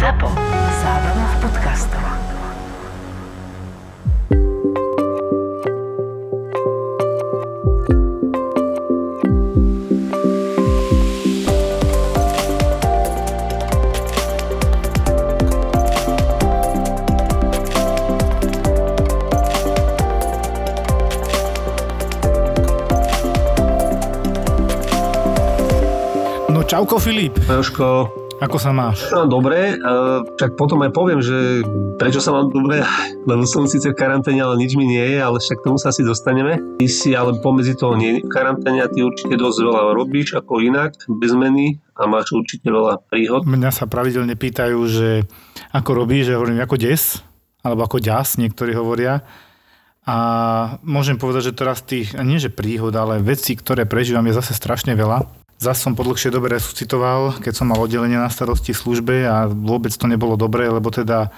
ZAPO. Zábrná v podcastov. No čauko Filip, Jožko, ako sa máš? no dobre, tak potom aj poviem, že prečo sa mám dobre, lebo som síce v karanténe, ale nič mi nie je, ale však tomu sa asi dostaneme. Ty si ale pomedzi toho nie v karanténe a ty určite dosť veľa robíš ako inak, bez zmeny a máš určite veľa príhod. Mňa sa pravidelne pýtajú, že ako robíš, že hovorím ako des, alebo ako ďas, niektorí hovoria. A môžem povedať, že teraz tých, nie že príhod, ale veci, ktoré prežívam je zase strašne veľa. Zas som po dlhšej dobe resuscitoval, keď som mal oddelenie na starosti službe a vôbec to nebolo dobré, lebo teda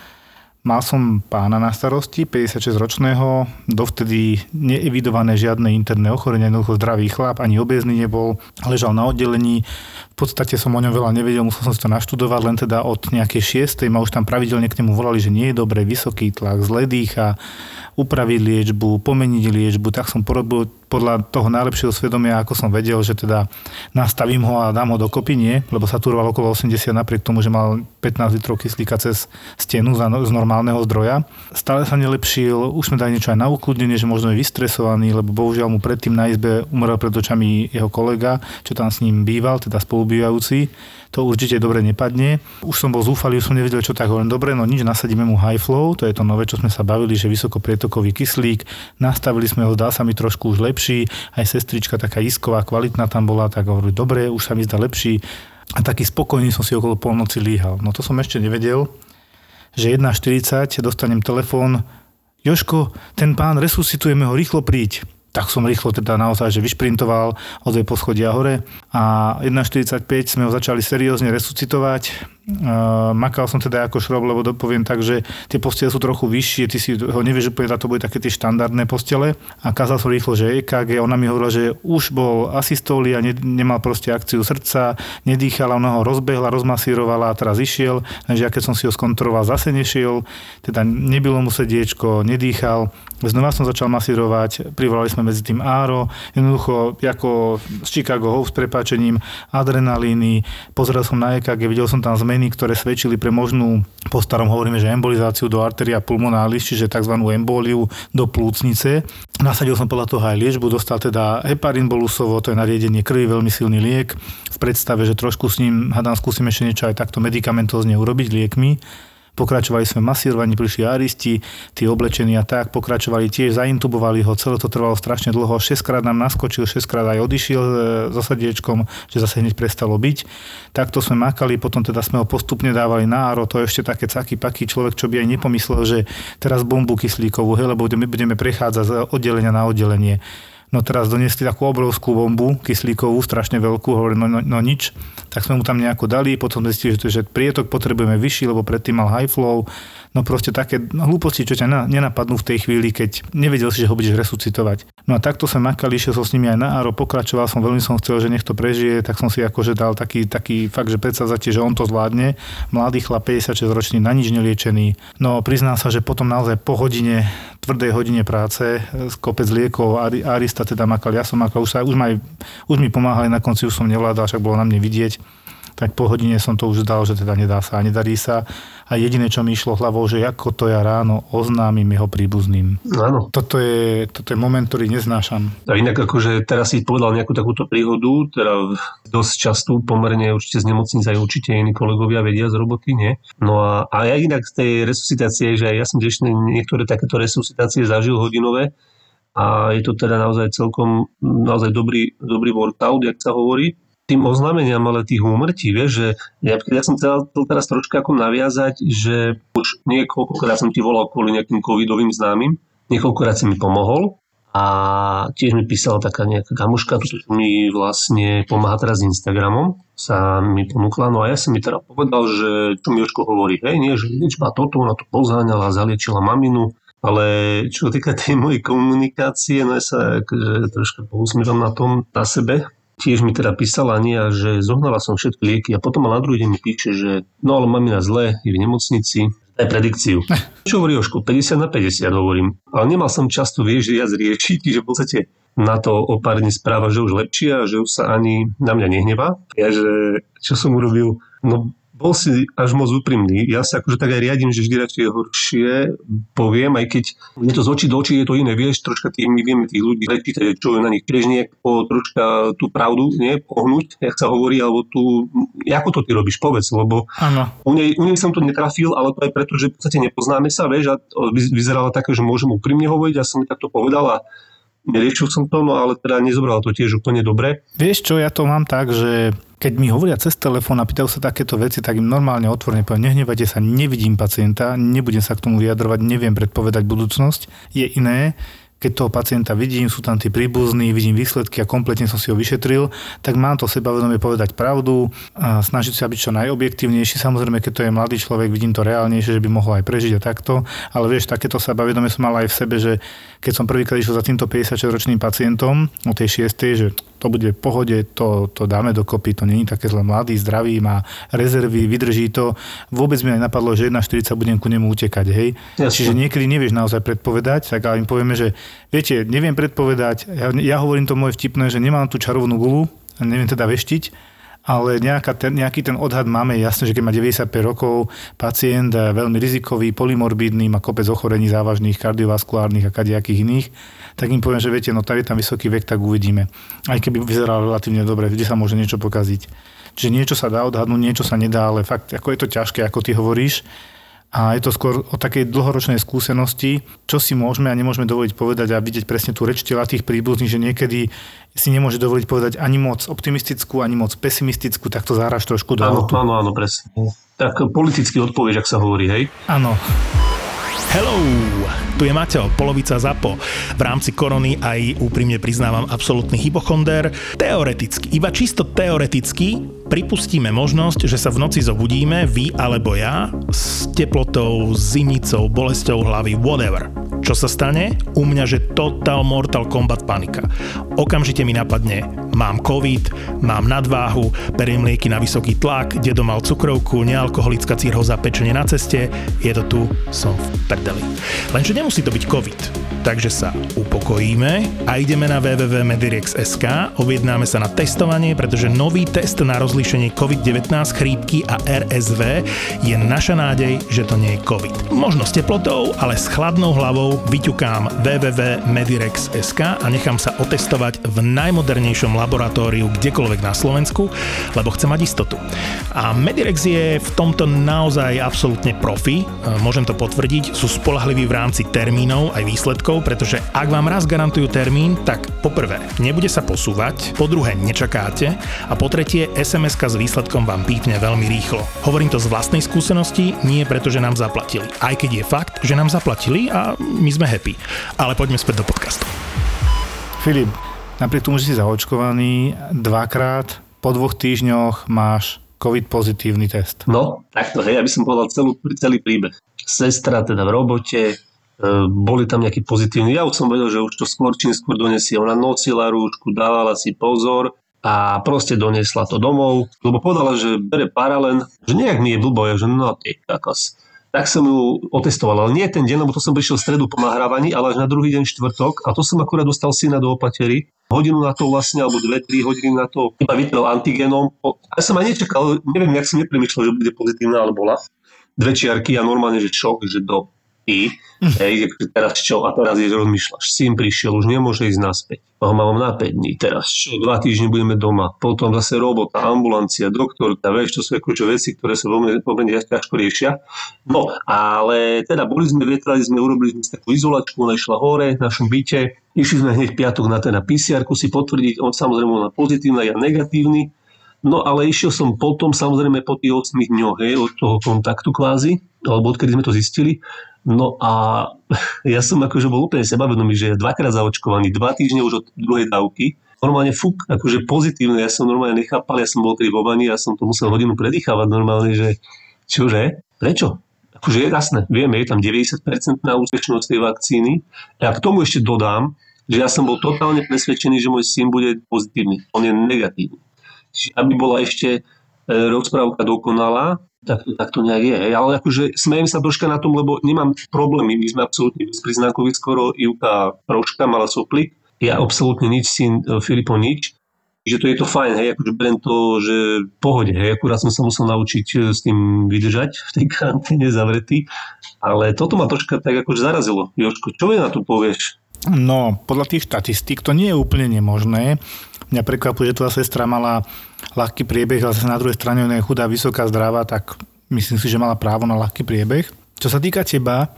Mal som pána na starosti, 56-ročného, dovtedy neevidované žiadne interné ochorenie, jednoducho zdravý chlap, ani obezný nebol, ležal na oddelení, v podstate som o ňom veľa nevedel, musel som si to naštudovať, len teda od nejakej 6. ma už tam pravidelne k nemu volali, že nie je dobre, vysoký tlak, zlé dýcha, upraviť liečbu, pomeniť liečbu, tak som porobil podľa toho najlepšieho svedomia, ako som vedel, že teda nastavím ho a dám ho dokopy, nie, lebo saturoval okolo 80 napriek tomu, že mal 15 litrov kyslíka cez stenu z normálneho zdroja. Stále sa nelepšil, už sme dali niečo aj na ukludnenie, že možno je vystresovaný, lebo bohužiaľ mu predtým na izbe umrel pred očami jeho kolega, čo tam s ním býval, teda spolubývajúci to určite dobre nepadne. Už som bol zúfalý, už som nevedel, čo tak hovorím. Dobre, no nič, nasadíme mu high flow, to je to nové, čo sme sa bavili, že vysokoprietokový kyslík. Nastavili sme ho, zdá sa mi trošku už lepší. Aj sestrička taká isková, kvalitná tam bola, tak hovorili, dobre, už sa mi zdá lepší. A taký spokojný som si okolo polnoci líhal. No to som ešte nevedel, že 1.40 dostanem telefón, Joško, ten pán, resuscitujeme ho, rýchlo príď tak som rýchlo teda naozaj, že vyšprintoval o dve poschodia hore a 1.45 sme ho začali seriózne resuscitovať Uh, makal som teda ako šrob, lebo poviem tak, že tie postele sú trochu vyššie, ty si ho nevieš úplne, to boli také tie štandardné postele. A kázal som rýchlo, že EKG, ona mi hovorila, že už bol asystoli a ne, nemal proste akciu srdca, nedýchala, ona ho rozbehla, rozmasírovala a teraz išiel, takže ja keď som si ho skontroloval, zase nešiel, teda nebylo mu sediečko, nedýchal, znova som začal masírovať, privolali sme medzi tým áro, jednoducho ako z Chicago Hope s prepáčením, adrenalíny, pozrel som na EKG, videl som tam zmeny zmeny, ktoré svedčili pre možnú, po starom hovoríme, že embolizáciu do arteria pulmonalis, čiže tzv. emboliu do plúcnice. Nasadil som podľa toho aj liečbu, dostal teda heparin bolusovo, to je nariedenie krvi, veľmi silný liek. V predstave, že trošku s ním, hadám, skúsim ešte niečo aj takto medikamentozne urobiť liekmi Pokračovali sme masírovaní, prišli aristi, tí oblečení a tak, pokračovali tiež, zaintubovali ho, celé to trvalo strašne dlho, 6 krát nám naskočil, 6 krát aj odišiel e, so srdiečkom, že zase hneď prestalo byť. Takto sme makali, potom teda sme ho postupne dávali na áro, to je ešte také caky paky človek, čo by aj nepomyslel, že teraz bombu kyslíkovú, hej, lebo budeme prechádzať z oddelenia na oddelenie. No teraz doniesli takú obrovskú bombu kyslíkovú, strašne veľkú, hovorím, no, no, no nič. Tak sme mu tam nejako dali, potom zistili, že, že prietok potrebujeme vyšší, lebo predtým mal high flow. No proste také hlúposti, čo ťa nenapadnú v tej chvíli, keď nevedel si, že ho budeš resuscitovať. No a takto sme makali, išiel som s nimi aj na Aro, pokračoval som, veľmi som chcel, že nech to prežije, tak som si akože dal taký, taký fakt, že predsadzate, že on to zvládne. Mladý chlap, 56 ročný, na nič neliečený. No priznám sa, že potom naozaj po hodine, tvrdej hodine práce, kopec liekov, Arista teda makal, ja som makal, už, sa, už, maj, už mi pomáhali, na konci už som nevládal, však bolo na mne vidieť tak po hodine som to už zdal, že teda nedá sa a nedarí sa. A jediné, čo mi išlo hlavou, že ako to ja ráno oznámim jeho príbuzným. Áno. Toto je, toto je moment, ktorý neznášam. A inak akože teraz si povedal nejakú takúto príhodu, teda dosť častú, pomerne určite z nemocnice aj určite iní kolegovia vedia z roboty, nie? No a, a ja inak z tej resuscitácie, že ja som tiež niektoré takéto resuscitácie zažil hodinové, a je to teda naozaj celkom naozaj dobrý, dobrý workout, jak sa hovorí tým oznámeniam, ale tých úmrtí, vieš, že ja, ja som chcel teraz troška ako naviazať, že už niekoľkokrát som ti volal kvôli nejakým covidovým známym, niekoľkokrát si mi pomohol a tiež mi písala taká nejaká kamuška, tu mi vlastne pomáha teraz s Instagramom, sa mi ponúkla, no a ja som mi teda povedal, že čo mi Jožko hovorí, hej, nie, že liečba toto, ona to pozáňala, zaliečila maminu, ale čo týka tej mojej komunikácie, no ja sa akože troška pousmievam na tom, na sebe, tiež mi teda písala Ania, že zohnala som všetky lieky a potom ma na druhý deň mi píše, že no ale mamina zle, je v nemocnici, aj predikciu. Čo hovorí Jožko? 50 na 50 hovorím. Ale nemal som často vieš viac riečiť, že v podstate na to o pár dní správa, že už lepšie a že už sa ani na mňa nehnevá. Ja, že čo som urobil? No bol si až moc úprimný. Ja sa akože tak aj riadím, že vždy radšej horšie poviem, aj keď je to z očí do očí, je to iné, vieš, troška tým, my vieme tých ľudí prečítať, čo na nich tiež po troška tú pravdu, nie, pohnúť, jak sa hovorí, alebo tu, ako to ty robíš, povedz, lebo Áno. u nej, u nej som to netrafil, ale to aj preto, že v podstate nepoznáme sa, vieš, a vyzerala také, že môžem úprimne hovoriť, ja som mi takto povedal a neriešil som to, no ale teda nezobral to tiež úplne dobre. Vieš čo, ja to mám tak, že keď mi hovoria cez telefón a pýtajú sa takéto veci, tak im normálne otvorene poviem, nehnevajte sa, nevidím pacienta, nebudem sa k tomu vyjadrovať, neviem predpovedať budúcnosť. Je iné, keď toho pacienta vidím, sú tam tí príbuzní, vidím výsledky a kompletne som si ho vyšetril, tak mám to sebavedomie povedať pravdu a snažiť sa byť čo najobjektívnejší. Samozrejme, keď to je mladý človek, vidím to reálnejšie, že by mohol aj prežiť a takto, ale vieš, takéto sebavedomie som mal aj v sebe, že keď som prvýkrát išiel za týmto 56-ročným pacientom o tej 6. že to bude v pohode, to, to dáme dokopy, to není také zle mladý, zdravý, má rezervy, vydrží to. Vôbec mi aj napadlo, že 1,40 budem ku nemu utekať, hej. Jasne. Čiže niekedy nevieš naozaj predpovedať, tak ale im povieme, že viete, neviem predpovedať, ja, ja hovorím to moje vtipné, že nemám tú čarovnú gulu, neviem teda veštiť, ale ten, nejaký ten odhad máme jasne, že keď má 95 rokov pacient veľmi rizikový, polymorbidný, má kopec ochorení závažných, kardiovaskulárnych a kadejakých iných, tak im poviem, že viete, no tady je tam vysoký vek, tak uvidíme. Aj keby vyzeral relatívne dobre, vždy sa môže niečo pokaziť. Čiže niečo sa dá odhadnúť, niečo sa nedá, ale fakt, ako je to ťažké, ako ty hovoríš. A je to skôr o takej dlhoročnej skúsenosti, čo si môžeme a nemôžeme dovoliť povedať a vidieť presne tú reč tela tých príbuzných, že niekedy si nemôže dovoliť povedať ani moc optimistickú, ani moc pesimistickú, tak to záraž trošku do Áno, áno, áno, presne. Tak politicky odpovieš, ak sa hovorí, hej? Áno. Hello, tu je Maťo, polovica ZAPO. V rámci korony aj úprimne priznávam absolútny hypochonder. Teoreticky, iba čisto teoreticky pripustíme možnosť, že sa v noci zobudíme, vy alebo ja, s teplotou, zimnicou, bolesťou hlavy, whatever. Čo sa stane? U mňa, že total mortal combat panika. Okamžite mi napadne, mám covid, mám nadváhu, beriem lieky na vysoký tlak, dedo mal cukrovku, nealkoholická cirhoza, pečenie na ceste, je to tu, som v prdeli. Lenže nemusí to byť covid. Takže sa upokojíme a ideme na www.medirex.sk, objednáme sa na testovanie, pretože nový test na rozlíšenie COVID-19, chrípky a RSV je naša nádej, že to nie je COVID. Možno s teplotou, ale s chladnou hlavou vyťukám www.medirex.sk a nechám sa otestovať v najmodernejšom laboratóriu kdekoľvek na Slovensku, lebo chcem mať istotu. A Medirex je v tomto naozaj absolútne profi, môžem to potvrdiť, sú spolahliví v rámci termínov aj výsledkov, pretože ak vám raz garantujú termín, tak poprvé, nebude sa posúvať, po druhé, nečakáte a po tretie, sms s výsledkom vám pípne veľmi rýchlo. Hovorím to z vlastnej skúsenosti, nie preto, že nám zaplatili. Aj keď je fakt, že nám zaplatili a my sme happy. Ale poďme späť do podcastu. Filip, napriek tomu, že si zaočkovaný dvakrát, po dvoch týždňoch máš COVID pozitívny test. No, takto, hej, aby som povedal celú, celý príbeh. Sestra teda v robote, e, boli tam nejakí pozitívni. Ja už som vedel, že už to skôr čím skôr donesie. Ona nosila rúšku, dávala si pozor a proste doniesla to domov, lebo povedala, že bere paralen, že nejak mi je blbo, ja, že no ty kakos. Tak som ju otestoval, ale nie ten deň, lebo to som prišiel v stredu po nahrávaní, ale až na druhý deň štvrtok a to som akurát dostal syna do opatery. Hodinu na to vlastne, alebo dve, tri hodiny na to iba vytrel antigenom. Ja som aj nečakal, neviem, jak som nepremýšľal, že bude pozitívna, ale bola dve čiarky a normálne, že šok, že do i, hej, teraz čo, a teraz je rozmýšľaš, syn prišiel, už nemôže ísť naspäť, ho mám na 5 dní, teraz čo, dva týždne budeme doma, potom zase robota, ambulancia, doktorka, vieš, to sú akože veci, ktoré sa veľmi, veľmi ťažko riešia. No, ale teda boli sme, vietrali sme, urobili sme takú izolačku, ona išla hore v našom byte, išli sme hneď piatok na ten pcr si potvrdiť, on samozrejme ona pozitívna, ja negatívny, No ale išiel som potom, samozrejme po tých 8 dňoch, hej, od toho kontaktu kvázi, alebo odkedy sme to zistili. No a ja som akože bol úplne sebavedomý, že ja dvakrát zaočkovaný, dva týždne už od druhej dávky. Normálne fuk, akože pozitívne, ja som normálne nechápal, ja som bol tedy vo vani, ja som to musel hodinu predýchávať normálne, že čože? Prečo? Akože je jasné, vieme, je tam 90% na úspešnosť tej vakcíny. A k tomu ešte dodám, že ja som bol totálne presvedčený, že môj syn bude pozitívny. On je negatívny. Čiže aby bola ešte e, rozprávka dokonalá, tak, tak to nejak je. Ale akože smejem sa troška na tom, lebo nemám problémy. My sme absolútne bezpriznákoví skoro. Ivka troška mala soplik. Ja absolútne nič, syn e, Filipo nič. Že to je to fajn, hej, akože beriem to, že pohode, hej, akurát som sa musel naučiť e, s tým vydržať v tej karanténe zavretý, ale toto ma troška tak akože zarazilo. Jožko, čo je na to povieš? No, podľa tých štatistík to nie je úplne nemožné. Mňa prekvapuje, že tvoja sestra mala ľahký priebeh, ale na druhej strane ona je chudá, vysoká, zdravá, tak myslím si, že mala právo na ľahký priebeh. Čo sa týka teba,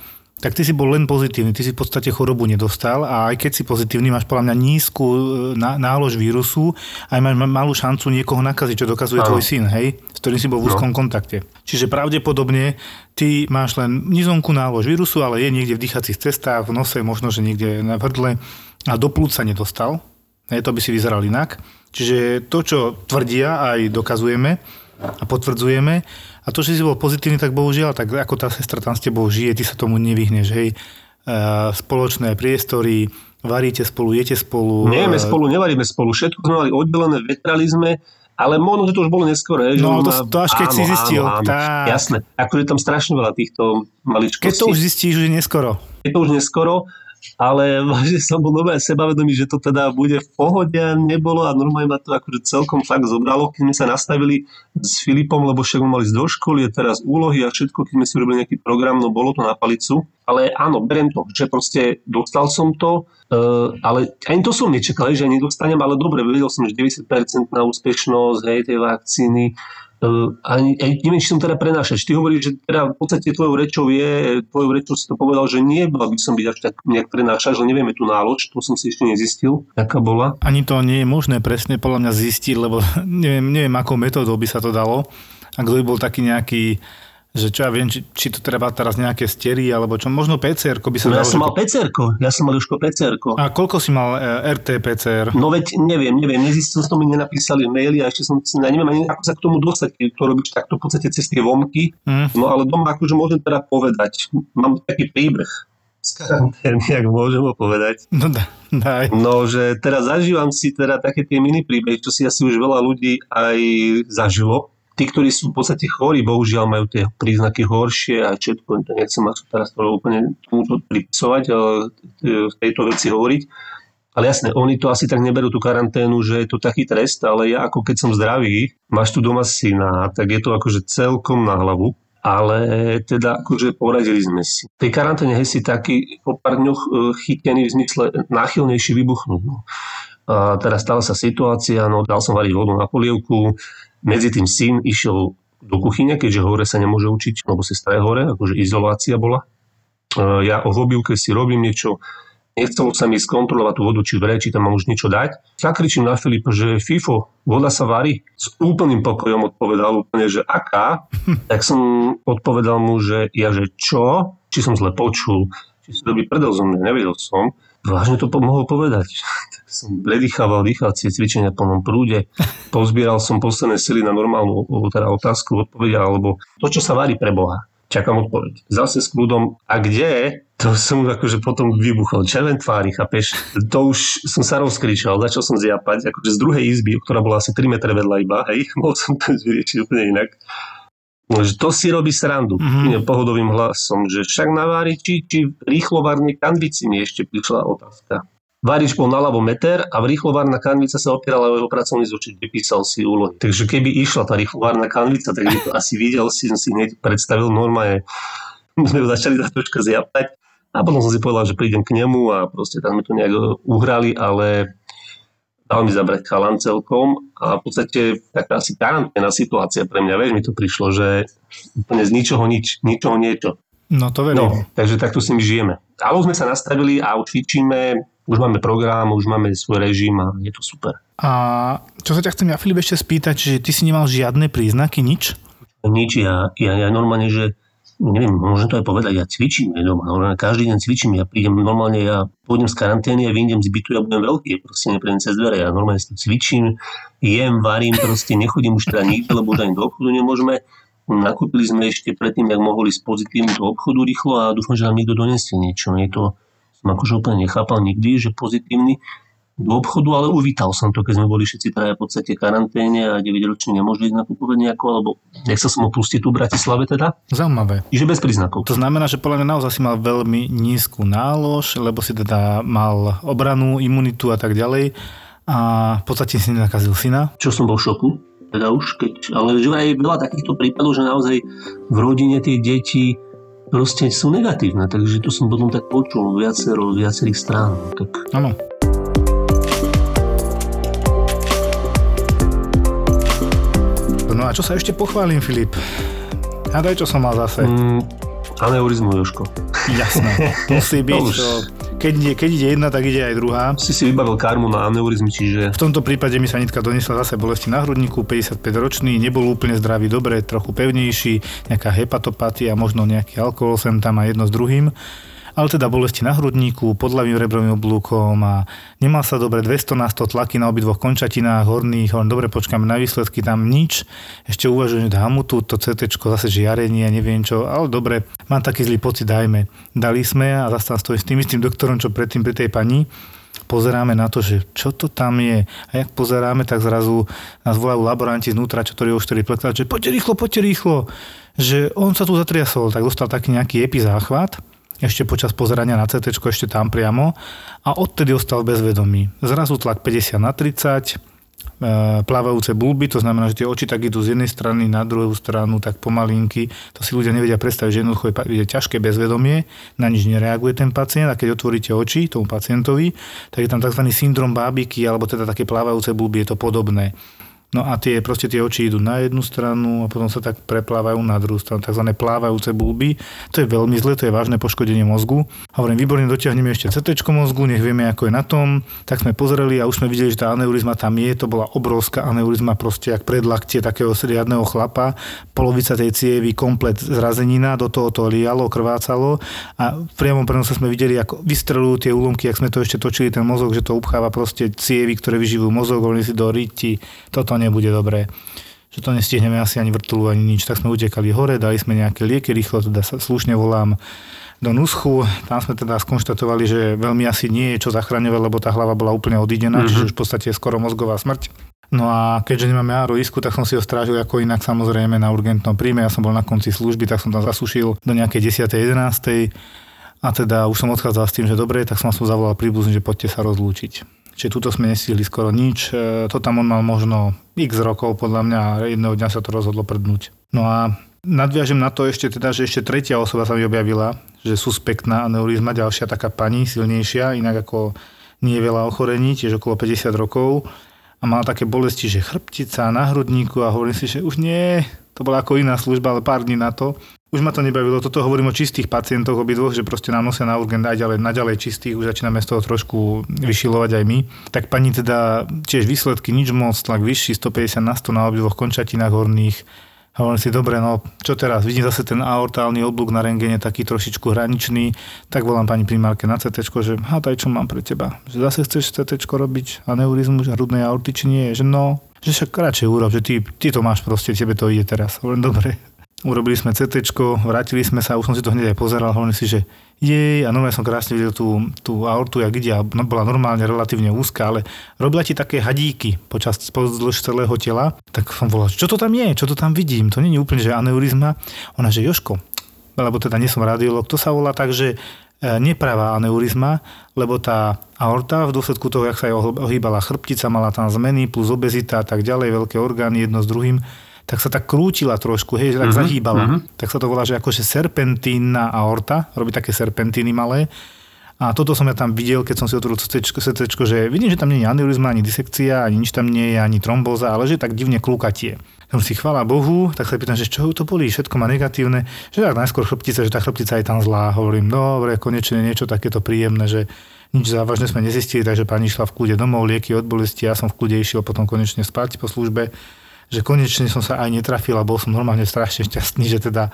tak ty si bol len pozitívny, ty si v podstate chorobu nedostal a aj keď si pozitívny, máš podľa mňa nízku e, nálož vírusu a aj máš malú šancu niekoho nakaziť, čo dokazuje tvoj syn, hej, s ktorým si bol v úzkom no. kontakte. Čiže pravdepodobne ty máš len nizonku nálož vírusu, ale je niekde v dýchacích cestách, v nose, možno, že niekde na hrdle a do plúca nedostal. Hej, to by si vyzeral inak. Čiže to, čo tvrdia, aj dokazujeme a potvrdzujeme. A to, že si bol pozitívny, tak bohužiaľ, tak ako tá sestra tam s tebou žije, ty sa tomu nevyhneš. Hej. Spoločné priestory, varíte spolu, jete spolu. Nejeme spolu, nevaríme spolu. Všetko sme mali oddelené, vetrali sme, ale možno, že to už bolo neskôr. Že no, to, to až keď áno, si zistil. Áno, áno. Tak. Jasné. Akože tam strašne veľa týchto maličkostí. Keď to už zistíš, že neskoro. Keď to už neskoro, ale vážne som bol nové sebavedomý, že to teda bude v pohode nebolo a normálne ma to akože celkom fakt zobralo, keď sme sa nastavili s Filipom, lebo však mali ísť do školy, je teraz úlohy a všetko, keď sme si robili nejaký program, no bolo to na palicu. Ale áno, beriem to, že proste dostal som to, uh, ale ani to som nečakal, že ani nedostanem, ale dobre, vedel som, že 90% na úspešnosť hej, tej vakcíny, ani, ani neviem, či som teda prenášať. Ty hovoríš, že teda v podstate tvojou rečou je, tvojou rečou si to povedal, že nie by som byť až tak nejak prenášať, že nevieme tú nálož, to som si ešte nezistil, aká bola. Ani to nie je možné presne podľa mňa zistiť, lebo neviem, neviem akou metódou by sa to dalo. A by bol taký nejaký že čo ja viem, či, či to treba teraz nejaké stery, alebo čo, možno PCR by sa no. Ja som mal PCR, ja som mal už PCR. A koľko si mal e, RT-PCR? No veď neviem, neviem, nezistil som, mi nenapísali maily a ešte som, ja neviem ani ako sa k tomu dostať, keď to robíš takto v podstate cez tie vomky. Mm. No ale doma akože môžem teda povedať, mám taký príbeh z karantény, ak môžem ho povedať. No da, daj. No, že teraz zažívam si teda také tie mini príbehy, čo si asi už veľa ľudí aj zažilo tí, ktorí sú v podstate chorí, bohužiaľ majú tie príznaky horšie a všetko, nechcem až teraz to úplne tomuto pripisovať, ale e, v tejto veci hovoriť. Ale jasne, oni to asi tak neberú tú karanténu, že je to taký trest, ale ja ako keď som zdravý, máš tu doma syna, tak je to akože celkom na hlavu. Ale teda akože poradili sme si. V tej karanténe si taký po pár dňoch e, chytený v zmysle náchylnejší vybuchnúť. No. A teraz stala sa situácia, no dal som variť vodu na polievku, medzi tým syn išiel do kuchyne, keďže hore sa nemôže učiť, lebo sestra je hore, akože izolácia bola. E, ja o hobivke si robím niečo, nechcelo sa mi skontrolovať tú vodu, či vre, či tam mám už niečo dať. Zakričím na Filipa, že FIFO, voda sa varí. S úplným pokojom odpovedal úplne, že aká. Tak som odpovedal mu, že ja, že čo? Či som zle počul, či si robí predel mňa, nevedel som. Vážne to mohol povedať. Tak som predýchával dýchacie cvičenia v plnom prúde. Pozbieral som posledné sily na normálnu teda otázku, odpovedia, alebo to, čo sa varí pre Boha. Čakám odpoveď. Zase s kľudom, a kde? To som akože potom vybuchol. Červen tvári, chápeš? To už som sa rozkričal, začal som zjapať, akože z druhej izby, ktorá bola asi 3 metre vedľa iba, hej, mohol som to vyriešiť úplne inak. Že to si robí srandu mm-hmm. pohodovým hlasom, že však navári, či, či rýchlovárne kanvici mi ešte prišla otázka. Váriš bol naľavo meter a v rýchlovárna kanvica sa opierala o jeho pracovný zočit, kde písal si úlohy. Takže keby išla tá rýchlovárna kanvica, tak by to asi videl, si som si hneď predstavil normálne. Sme ho začali za troška zjapať a potom som si povedal, že prídem k nemu a proste tam sme to nejak uhrali, ale dal mi zabrať chalan celkom a v podstate taká asi karanténna situácia pre mňa, vieš, mi to prišlo, že úplne z ničoho nič, ničoho niečo. No to verím. No, takže takto s nimi žijeme. Ale už sme sa nastavili a cvičíme, už máme program, už máme svoj režim a je to super. A čo sa ťa chcem ja, Filip, ešte spýtať, že ty si nemal žiadne príznaky, nič? Nič, ja, ja, ja normálne, že neviem, môžem to aj povedať, ja cvičím aj doma, normálne každý deň cvičím, ja prídem normálne, ja pôjdem z karantény a vyjdem z bytu, ja budem veľký, proste neprejdem cez dvere, ja normálne si cvičím, jem, varím, proste nechodím už teda nikde, lebo ani do obchodu nemôžeme. Nakúpili sme ešte predtým, jak mohli ísť pozitívne do obchodu rýchlo a dúfam, že nám niekto donesie niečo. Je to som akože úplne nechápal nikdy, že pozitívny do obchodu, ale uvítal som to, keď sme boli všetci traja v podstate karanténe a 9 roční nemôžu ísť nakupovať nejako, alebo nechcel som opustiť tu v Bratislave teda. Zaujímavé. Čiže bez príznakov. To znamená, že podľa mňa naozaj si mal veľmi nízku nálož, lebo si teda mal obranú, imunitu a tak ďalej a v podstate si nenakazil syna. Čo som bol v šoku, teda už keď, ale že aj veľa takýchto prípadov, že naozaj v rodine tie deti proste sú negatívne, takže to som potom tak počul viacero, viacerých strán. Tak. No a čo sa ešte pochválim, Filip? A daj, čo som mal zase. mm, aneurizmu, Joško. Jasné. Musí byť. už- To, keď, ide, keď ide jedna, tak ide aj druhá. Si si vybavil karmu na aneurizmy, čiže V tomto prípade mi sa nitka doniesla zase bolesti na hrudníku, 55 ročný, nebol úplne zdravý, dobre, trochu pevnejší, nejaká hepatopatia, možno nejaký alkohol sem tam a jedno s druhým. Ale teda bolesti na hrudníku, pod ľavým rebrovým oblúkom a nemal sa dobre 200 na 100 tlaky na obidvoch končatinách horných, len dobre počkáme na výsledky, tam nič. Ešte uvažujem, že mu tu to CT, zase žiarenie, neviem čo, ale dobre, mám taký zlý pocit, dajme. Dali sme a zase tam stojím s tým istým doktorom, čo predtým pri tej pani pozeráme na to, že čo to tam je. A jak pozeráme, tak zrazu nás volajú laboranti znútra, čo to už ktorý prekladať, že poďte rýchlo, poďte rýchlo. Že on sa tu zatriasol, tak dostal taký nejaký epizáchvat ešte počas pozerania na CT, ešte tam priamo a odtedy ostal bez vedomí. Zrazu tlak 50 na 30, e, plávajúce bulby, to znamená, že tie oči tak idú z jednej strany na druhú stranu, tak pomalinky. To si ľudia nevedia predstaviť, že jednoducho je ťažké bezvedomie, na nič nereaguje ten pacient a keď otvoríte oči tomu pacientovi, tak je tam tzv. syndrom bábiky, alebo teda také plávajúce bulby, je to podobné. No a tie, proste tie oči idú na jednu stranu a potom sa tak preplávajú na druhú stranu, tzv. plávajúce bulby. To je veľmi zle, to je vážne poškodenie mozgu. Hovorím, výborne dotiahneme ešte CT mozgu, nech vieme, ako je na tom. Tak sme pozreli a už sme videli, že tá aneurizma tam je. To bola obrovská aneurizma, proste jak predlaktie takého riadného chlapa. Polovica tej cievy komplet zrazenina, do toho to lialo, krvácalo a v priamom prenose sme videli, ako vystrelujú tie úlomky, ak sme to ešte točili ten mozog, že to upcháva proste cievy, ktoré vyživujú mozog, hovorili si do riti, toto nebude dobré že to nestihneme asi ani vrtulu, ani nič. Tak sme utekali hore, dali sme nejaké lieky, rýchlo teda sa slušne volám do Nuschu. Tam sme teda skonštatovali, že veľmi asi nie je čo zachraňovať, lebo tá hlava bola úplne odidená, mm-hmm. čiže už v podstate je skoro mozgová smrť. No a keďže nemáme aroisku, tak som si ho strážil ako inak samozrejme na urgentnom príjme. Ja som bol na konci služby, tak som tam zasušil do nejakej 10. 11. A teda už som odchádzal s tým, že dobre, tak som som zavolal príbuzný, že poďte sa rozlúčiť. Čiže túto sme nestihli skoro nič. E, To tam on mal možno x rokov, podľa mňa, a jedného dňa sa to rozhodlo prdnúť. No a nadviažem na to ešte teda, že ešte tretia osoba sa mi objavila, že suspektná aneurizma, ďalšia taká pani, silnejšia, inak ako nie veľa ochorení, tiež okolo 50 rokov a mala také bolesti, že chrbtica na hrudníku a hovorím si, že už nie, to bola ako iná služba, ale pár dní na to. Už ma to nebavilo, toto hovorím o čistých pacientoch obidvoch, že proste nám nosia na urgent aj ďalej, naďalej čistých, už začíname z toho trošku vyšilovať aj my. Tak pani teda tiež výsledky, nič moc, tlak vyšší, 150 na 100 na obidvoch končatinách horných. Hovorím si, dobre, no čo teraz? Vidím zase ten aortálny oblúk na rengene, taký trošičku hraničný, tak volám pani primárke na CT, že ha, taj, čo mám pre teba? Že zase chceš CT robiť aneurizmu hrudnej aorty, či nie? Že no, že však radšej urob, že ty, ty to máš proste, tebe to ide teraz. Hovorím, dobre. Urobili sme CT, vrátili sme sa, už som si to hneď aj pozeral, hovorím si, že jej, a normálne som krásne videl tú, tú aortu, jak ide, a no, bola normálne relatívne úzka, ale robila ti také hadíky počas pozdĺž celého tela, tak som volal, čo to tam je, čo to tam vidím, to nie je úplne, že aneurizma. Ona, že Joško, lebo teda nie som radiolog, to sa volá tak, že e, nepravá aneurizma, lebo tá aorta v dôsledku toho, jak sa jej ohýbala chrbtica, mala tam zmeny plus obezita a tak ďalej, veľké orgány jedno s druhým, tak sa tak krútila trošku, hej, tak uh-huh, zahýbala. Uh-huh. Tak sa to volá, že akože serpentínna aorta, robí také serpentíny malé. A toto som ja tam videl, keď som si otvoril CT, že vidím, že tam nie je aneurizma, ani disekcia, ani nič tam nie je, ani trombóza, ale že tak divne klúkatie. Som si chvála Bohu, tak sa pýtam, že čo to boli, všetko má negatívne, že tak najskôr chrbtica, že tá chrbtica je tam zlá. Hovorím, dobre, konečne niečo takéto príjemné, že nič závažné sme nezistili, takže pani išla v kľude domov, lieky od bolesti, ja som v kľude išiel potom konečne spať po službe že konečne som sa aj netrafil a bol som normálne strašne šťastný, že teda e,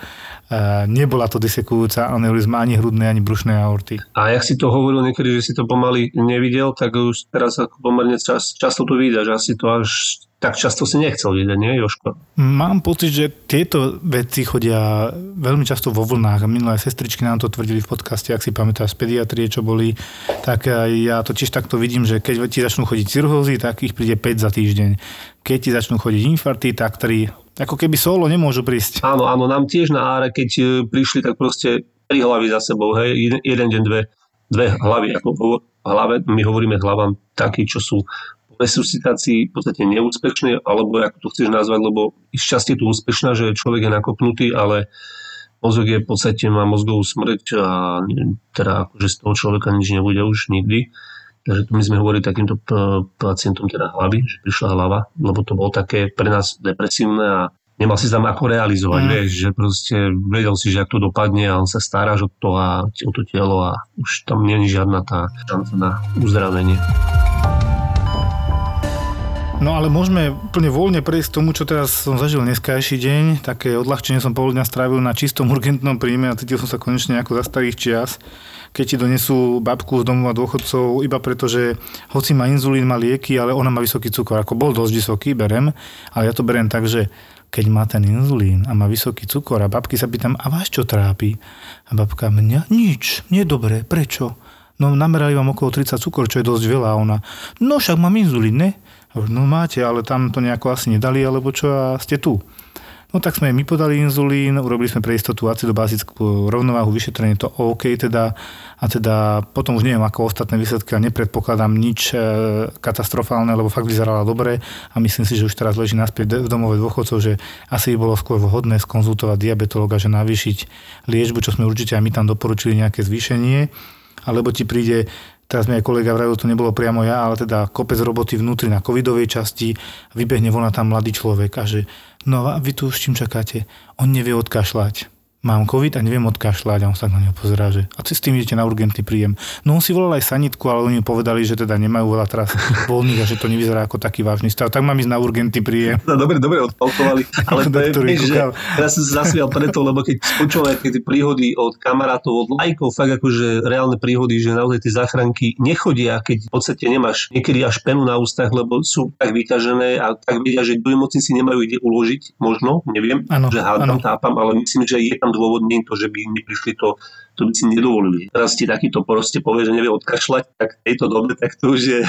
nebola to disekujúca aneurizma ani hrudnej, ani brušnej aorty. A jak si to hovoril niekedy, že si to pomaly nevidel, tak už teraz ako pomerne čas, často to že asi to až tak často si nechcel vidieť, nie Joško? Mám pocit, že tieto veci chodia veľmi často vo vlnách. Minulé sestričky nám to tvrdili v podcaste, ak si pamätáš z pediatrie, čo boli. Tak ja to tiež takto vidím, že keď ti začnú chodiť cirhózy, tak ich príde 5 za týždeň. Keď ti začnú chodiť infarty, tak 3. Ako keby solo nemôžu prísť. Áno, áno, nám tiež na áre, keď e, prišli, tak proste tri hlavy za sebou, hej, jeden, jeden deň dve, dve hlavy, ako hlave, my hovoríme hlavám takí, čo sú resuscitácii v podstate neúspešné, alebo ako to chceš nazvať, lebo šťastie tu úspešná, že človek je nakopnutý, ale mozog je v podstate má mozgovú smrť a teda akože z toho človeka nič nebude už nikdy. Takže my sme hovorili takýmto pacientom teda hlavy, že prišla hlava, lebo to bolo také pre nás depresívne a nemal si tam ako realizovať, mm. vieš, že proste vedel si, že ak to dopadne a on sa staráš o to a o to telo a už tam je žiadna tá šanca na uzdravenie. No ale môžeme úplne voľne prejsť k tomu, čo teraz som zažil dneskajší deň. Také odľahčenie som pol dňa strávil na čistom urgentnom príjme a cítil som sa konečne ako za starých čias keď ti donesú babku z domova dôchodcov iba preto, že hoci má inzulín, má lieky, ale ona má vysoký cukor. Ako bol dosť vysoký, berem, ale ja to berem tak, že keď má ten inzulín a má vysoký cukor a babky sa pýtam, a vás čo trápi? A babka, mňa? Nič, dobré, prečo? No namerali vám okolo 30 cukor, čo je dosť veľa. A ona, no však mám inzulín, ne? No máte, ale tam to nejako asi nedali, alebo čo? A ste tu. No tak sme my podali inzulín, urobili sme pre istotu acidobázickú rovnováhu, vyšetrenie to OK teda. A teda potom už neviem ako ostatné výsledky a nepredpokladám nič e, katastrofálne, lebo fakt vyzerala dobre. A myslím si, že už teraz leží naspäť v domove dôchodcov, že asi by bolo skôr vhodné skonzultovať diabetologa, že navýšiť liečbu, čo sme určite aj my tam doporučili nejaké zvýšenie, alebo ti príde teraz mi aj kolega vravil, to nebolo priamo ja, ale teda kopec roboty vnútri na covidovej časti, vybehne von tam mladý človek a že no a vy tu s čím čakáte? On nevie odkašľať mám COVID a neviem odkašľať a on sa na neho pozerá, že a si s tým idete na urgentný príjem. No on si volal aj sanitku, ale oni povedali, že teda nemajú veľa teraz voľných a že to nevyzerá ako taký vážny stav. Tak mám ísť na urgentný príjem. No dobre, dobre odpalkovali, ale to je, vieš, že teraz som sa zasmial preto, lebo keď počúvam nejaké tie príhody od kamarátov, od lajkov, fakt akože reálne príhody, že naozaj tie záchranky nechodia, keď v podstate nemáš niekedy až penu na ústach, lebo sú tak vyťažené a tak vedia, že do nemocnici nemajú kde uložiť, možno, neviem, ano, že hádam, tápam, ale myslím, že je tam dôvod nie to, že by mi prišli to to by si nedovolili. Teraz ti takýto proste povie, že nevie odkašľať, tak v tejto dobe, tak to už je,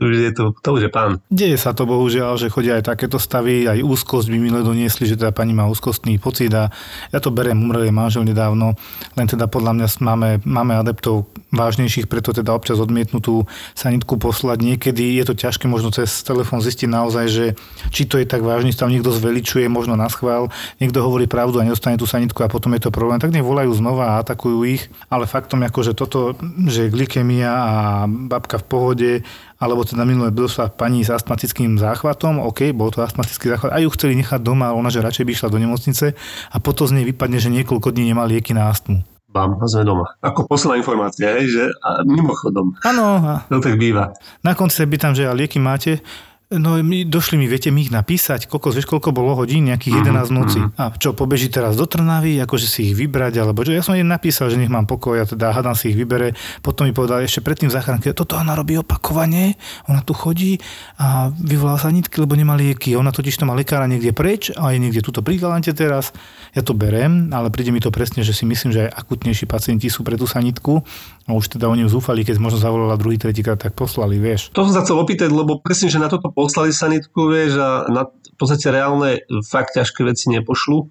už je, to, to už je pán. Deje sa to bohužiaľ, že chodia aj takéto stavy, aj úzkosť by mi doniesli, že teda pani má úzkostný pocit a ja to beriem, umrel manžel nedávno, len teda podľa mňa máme, máme adeptov vážnejších, preto teda občas odmietnutú sanitku poslať. Niekedy je to ťažké možno cez telefón zistiť naozaj, že či to je tak vážny stav, niekto zveličuje, možno na schvál, niekto hovorí pravdu a nedostane tú sanitku a potom je to problém, tak nech volajú znova a atakujú ich, ale faktom je, že toto, že glykemia a babka v pohode, alebo teda minulé došla pani s astmatickým záchvatom, OK, bol to astmatický záchvat, a ju chceli nechať doma, ona že radšej by išla do nemocnice a potom z nej vypadne, že niekoľko dní nemá lieky na astmu. Bam, a sme doma. Ako posledná informácia, hej, že a mimochodom. Áno. No tak býva. Na konci sa pýtam, že a lieky máte? No my, došli mi, viete mi ich napísať, koľko, vieš, koľko bolo hodín, nejakých 11 mm-hmm. noci. A čo, pobeží teraz do Trnavy, akože si ich vybrať, alebo čo, ja som im napísal, že nech mám pokoj, a teda hádam si ich vybere. Potom mi povedal ešte predtým záchranke, toto ona robí opakovane, ona tu chodí a vyvolala sa nitky, lebo nemá lieky. Ona totiž to má lekára niekde preč a je niekde tuto pri Galante teraz. Ja to berem, ale príde mi to presne, že si myslím, že aj akutnejší pacienti sú pre tú sanitku a už teda oni zúfali, keď možno zavolala druhý, tretíkrát, tak poslali, vieš. To som sa chcel opýtať, lebo presne, že na toto poslali sanitku, vieš, a na v podstate reálne fakt ťažké veci nepošlu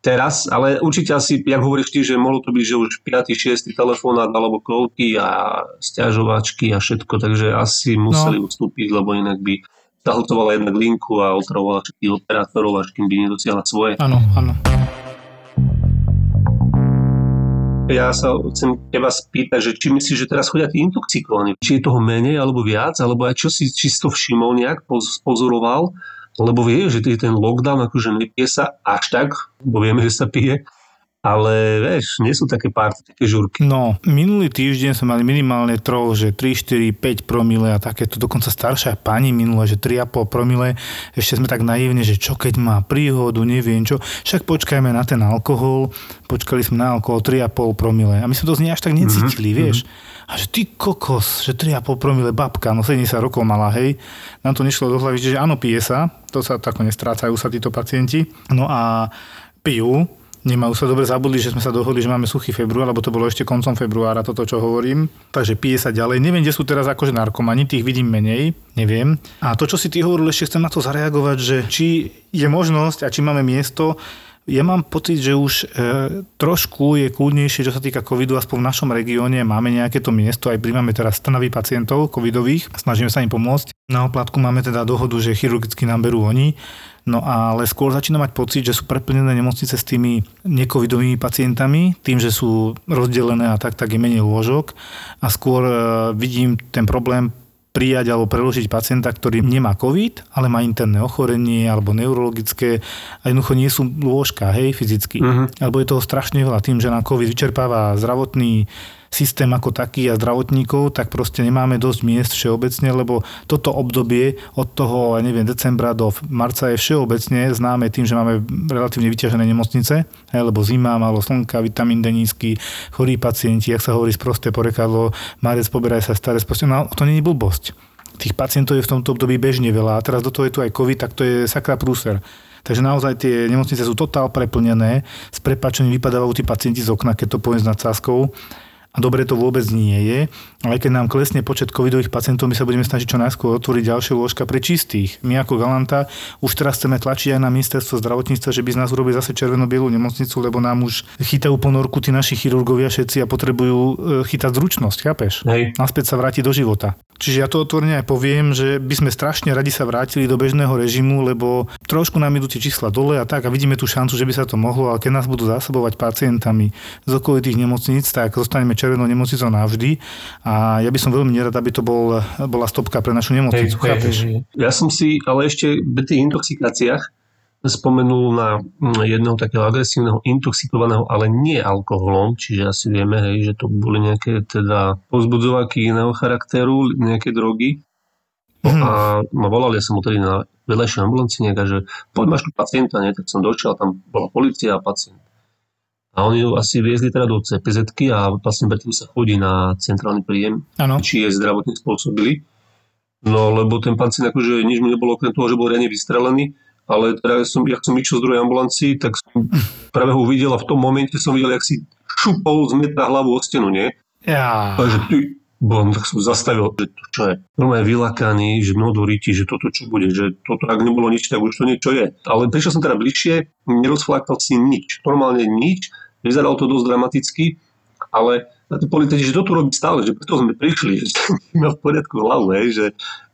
teraz, ale určite asi, jak hovoríš ty, že mohlo to byť, že už 5. 6. telefonát alebo kolky a stiažovačky a všetko, takže asi museli no. ustúpiť, lebo inak by zahltovala jednak linku a otravovala všetkých operátorov, až kým by nedosiahla svoje. Áno, áno. Ja sa chcem teba spýtať, že či myslíš, že teraz chodia tí intoxikovaní? Či je toho menej alebo viac? Alebo aj čo si čisto všimol nejak, pozoroval? Lebo vie, že ten lockdown akože nepije sa až tak, bo vieme, že sa pije, ale vieš, nie sú také pár také žurky. No, minulý týždeň sme mali minimálne troch, že 3, 4, 5 promile a takéto dokonca staršia pani minula, že 3,5 promile. Ešte sme tak naivne, že čo keď má príhodu, neviem čo. Však počkajme na ten alkohol. Počkali sme na alkohol 3,5 promile. A my sme to z nej až tak necítili, mm-hmm. vieš. A že ty kokos, že 3,5 promile babka, no 70 rokov mala, hej. Nám to nešlo do hlavy, že áno, pije sa, to sa tako nestrácajú sa títo pacienti. No a pijú, Nemajú sa dobre zabudli, že sme sa dohodli, že máme suchý február, lebo to bolo ešte koncom februára, toto, čo hovorím. Takže pije sa ďalej. Neviem, kde sú teraz akože narkomani, tých vidím menej, neviem. A to, čo si ty hovoril, ešte chcem na to zareagovať, že či je možnosť a či máme miesto, ja mám pocit, že už e, trošku je kľudnejšie, čo sa týka covidu, aspoň v našom regióne máme nejaké to miesto, aj príjmame teraz stanovy pacientov covidových, snažíme sa im pomôcť. Na oplatku máme teda dohodu, že chirurgicky nám berú oni, No ale skôr začína mať pocit, že sú preplnené nemocnice s tými necovidovými pacientami, tým, že sú rozdelené a tak, tak je menej lôžok. A skôr e, vidím ten problém prijať alebo preložiť pacienta, ktorý nemá COVID, ale má interné ochorenie alebo neurologické a jednoducho nie sú lôžka, hej, fyzicky. Uh-huh. Alebo je toho strašne veľa tým, že na COVID vyčerpáva zdravotný systém ako taký a zdravotníkov, tak proste nemáme dosť miest všeobecne, lebo toto obdobie od toho, neviem, decembra do marca je všeobecne známe tým, že máme relatívne vyťažené nemocnice, hej, lebo zima, malo slnka, vitamín D nízky, chorí pacienti, jak sa hovorí sprosté porekadlo, marec poberaj sa staré, proste, no to nie je blbosť. Tých pacientov je v tomto období bežne veľa a teraz do toho je tu aj COVID, tak to je sakra prúser. Takže naozaj tie nemocnice sú totál preplnené, s prepačením vypadávajú tí pacienti z okna, keď to poviem s nadsázkou a dobre to vôbec nie je. Ale keď nám klesne počet covidových pacientov, my sa budeme snažiť čo najskôr otvoriť ďalšie lôžka pre čistých. My ako Galanta už teraz chceme tlačiť aj na ministerstvo zdravotníctva, že by z nás urobili zase červeno-bielú nemocnicu, lebo nám už chytajú ponorku tí naši chirurgovia všetci a potrebujú e, chytať zručnosť, chápeš? Hej. Naspäť sa vráti do života. Čiže ja to otvorene aj poviem, že by sme strašne radi sa vrátili do bežného režimu, lebo trošku nám idú tie čísla dole a tak a vidíme tú šancu, že by sa to mohlo, ale keď nás budú zásobovať pacientami z okolitých nemocníc, tak zostaneme červenou nemocnicou navždy a ja by som veľmi nerad, aby to bol, bola stopka pre našu nemocnicu. Hej, hej, hej. Ja som si ale ešte pri tých intoxikáciách spomenul na mm, jedného takého agresívneho intoxikovaného, ale nie alkoholom, čiže asi vieme, hej, že to boli nejaké teda pozbudzovaky iného charakteru, nejaké drogy. Hmm. A ma volali, ja som tedy na vedľajšej ambulancii nejaká, že poď máš tu pacienta, nie? tak som došiel, tam bola policia a pacient. A oni ju asi viezli teda do cpz a vlastne predtým sa chodí na centrálny príjem, ano. či je zdravotne spôsobili. No lebo ten pacient akože nič mu nebolo okrem toho, že bol riadne vystrelený, ale teda som, jak som išiel z druhej ambulancii, tak som práve ho videl a v tom momente som videl, jak si šupol z metra hlavu o stenu, nie? Ja. Takže ty, bom, tak som zastavil, že to čo je. Normálne vylakaný, že mnohodorí ti, že toto čo bude, že toto ak nebolo nič, tak už to niečo je. Ale prišiel som teda bližšie, nerozflákal si nič. Normálne nič Vyzeralo to dosť dramaticky, ale na tí policajti, že to tu robí stále, že preto sme prišli, že mal v poriadku hlavu, hej, že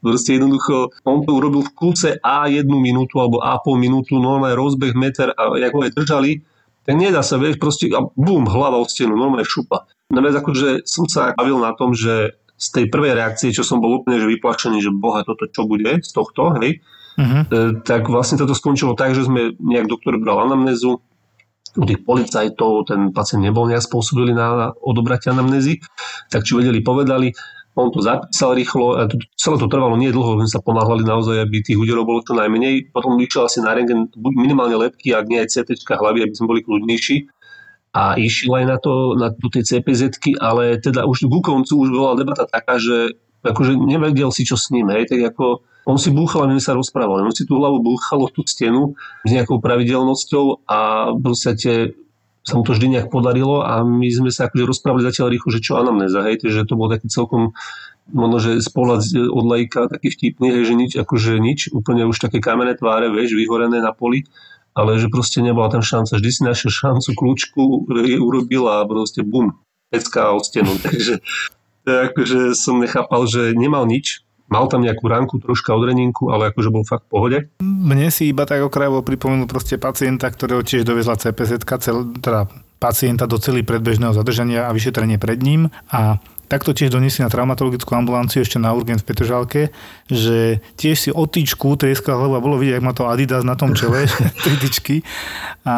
proste jednoducho, on to urobil v kúse A jednu minútu alebo A pol minútu, normálne rozbeh meter a jak ho aj držali, tak nedá sa, vieš, proste a bum, hlava od stenu, normálne šupa. Naviac akože som sa bavil na tom, že z tej prvej reakcie, čo som bol úplne že vyplačený, že boha, toto čo bude z tohto, hej, uh-huh. e, tak vlastne toto skončilo tak, že sme nejak doktor bral anamnézu, u tých policajtov ten pacient nebol nejak spôsobili na odobratia anamnézy, tak či vedeli, povedali, on to zapísal rýchlo, a to, celé to trvalo nie dlho, sme sa ponáhľali naozaj, aby tých úderov bolo čo najmenej. Potom išiel asi na rengen minimálne lepky, ak nie aj CT hlavy, aby sme boli kľudnejší. A išiel aj na to, na to tie cpz ale teda už ku koncu už bola debata taká, že akože nevedel si, čo s ním, hej, tak ako on si búchal a my sa rozprávali. On si tú hlavu búchalo tú stenu s nejakou pravidelnosťou a v podstate sa mu to vždy nejak podarilo a my sme sa akože rozprávali zatiaľ rýchlo, že čo anamnéza, hej, že to bol taký celkom možno, že z od lajka taký vtipný, hej, že nič, akože nič, úplne už také kamenné tváre, vieš, vyhorené na poli, ale že proste nebola tam šanca. Vždy si našiel šancu, kľúčku urobil a proste bum, pecka od stenu. Takže akože som nechápal, že nemal nič, Mal tam nejakú ránku, troška odreninku, ale akože bol fakt v pohode. Mne si iba tak okrajovo pripomenul proste pacienta, ktorého tiež dovezla CPZ, teda pacienta do celý predbežného zadržania a vyšetrenie pred ním a takto tiež doniesli na traumatologickú ambulanciu ešte na urgent v Petržalke, že tiež si o tyčku trieskal hlavu a bolo vidieť, ak má to Adidas na tom čele, tri tyčky. A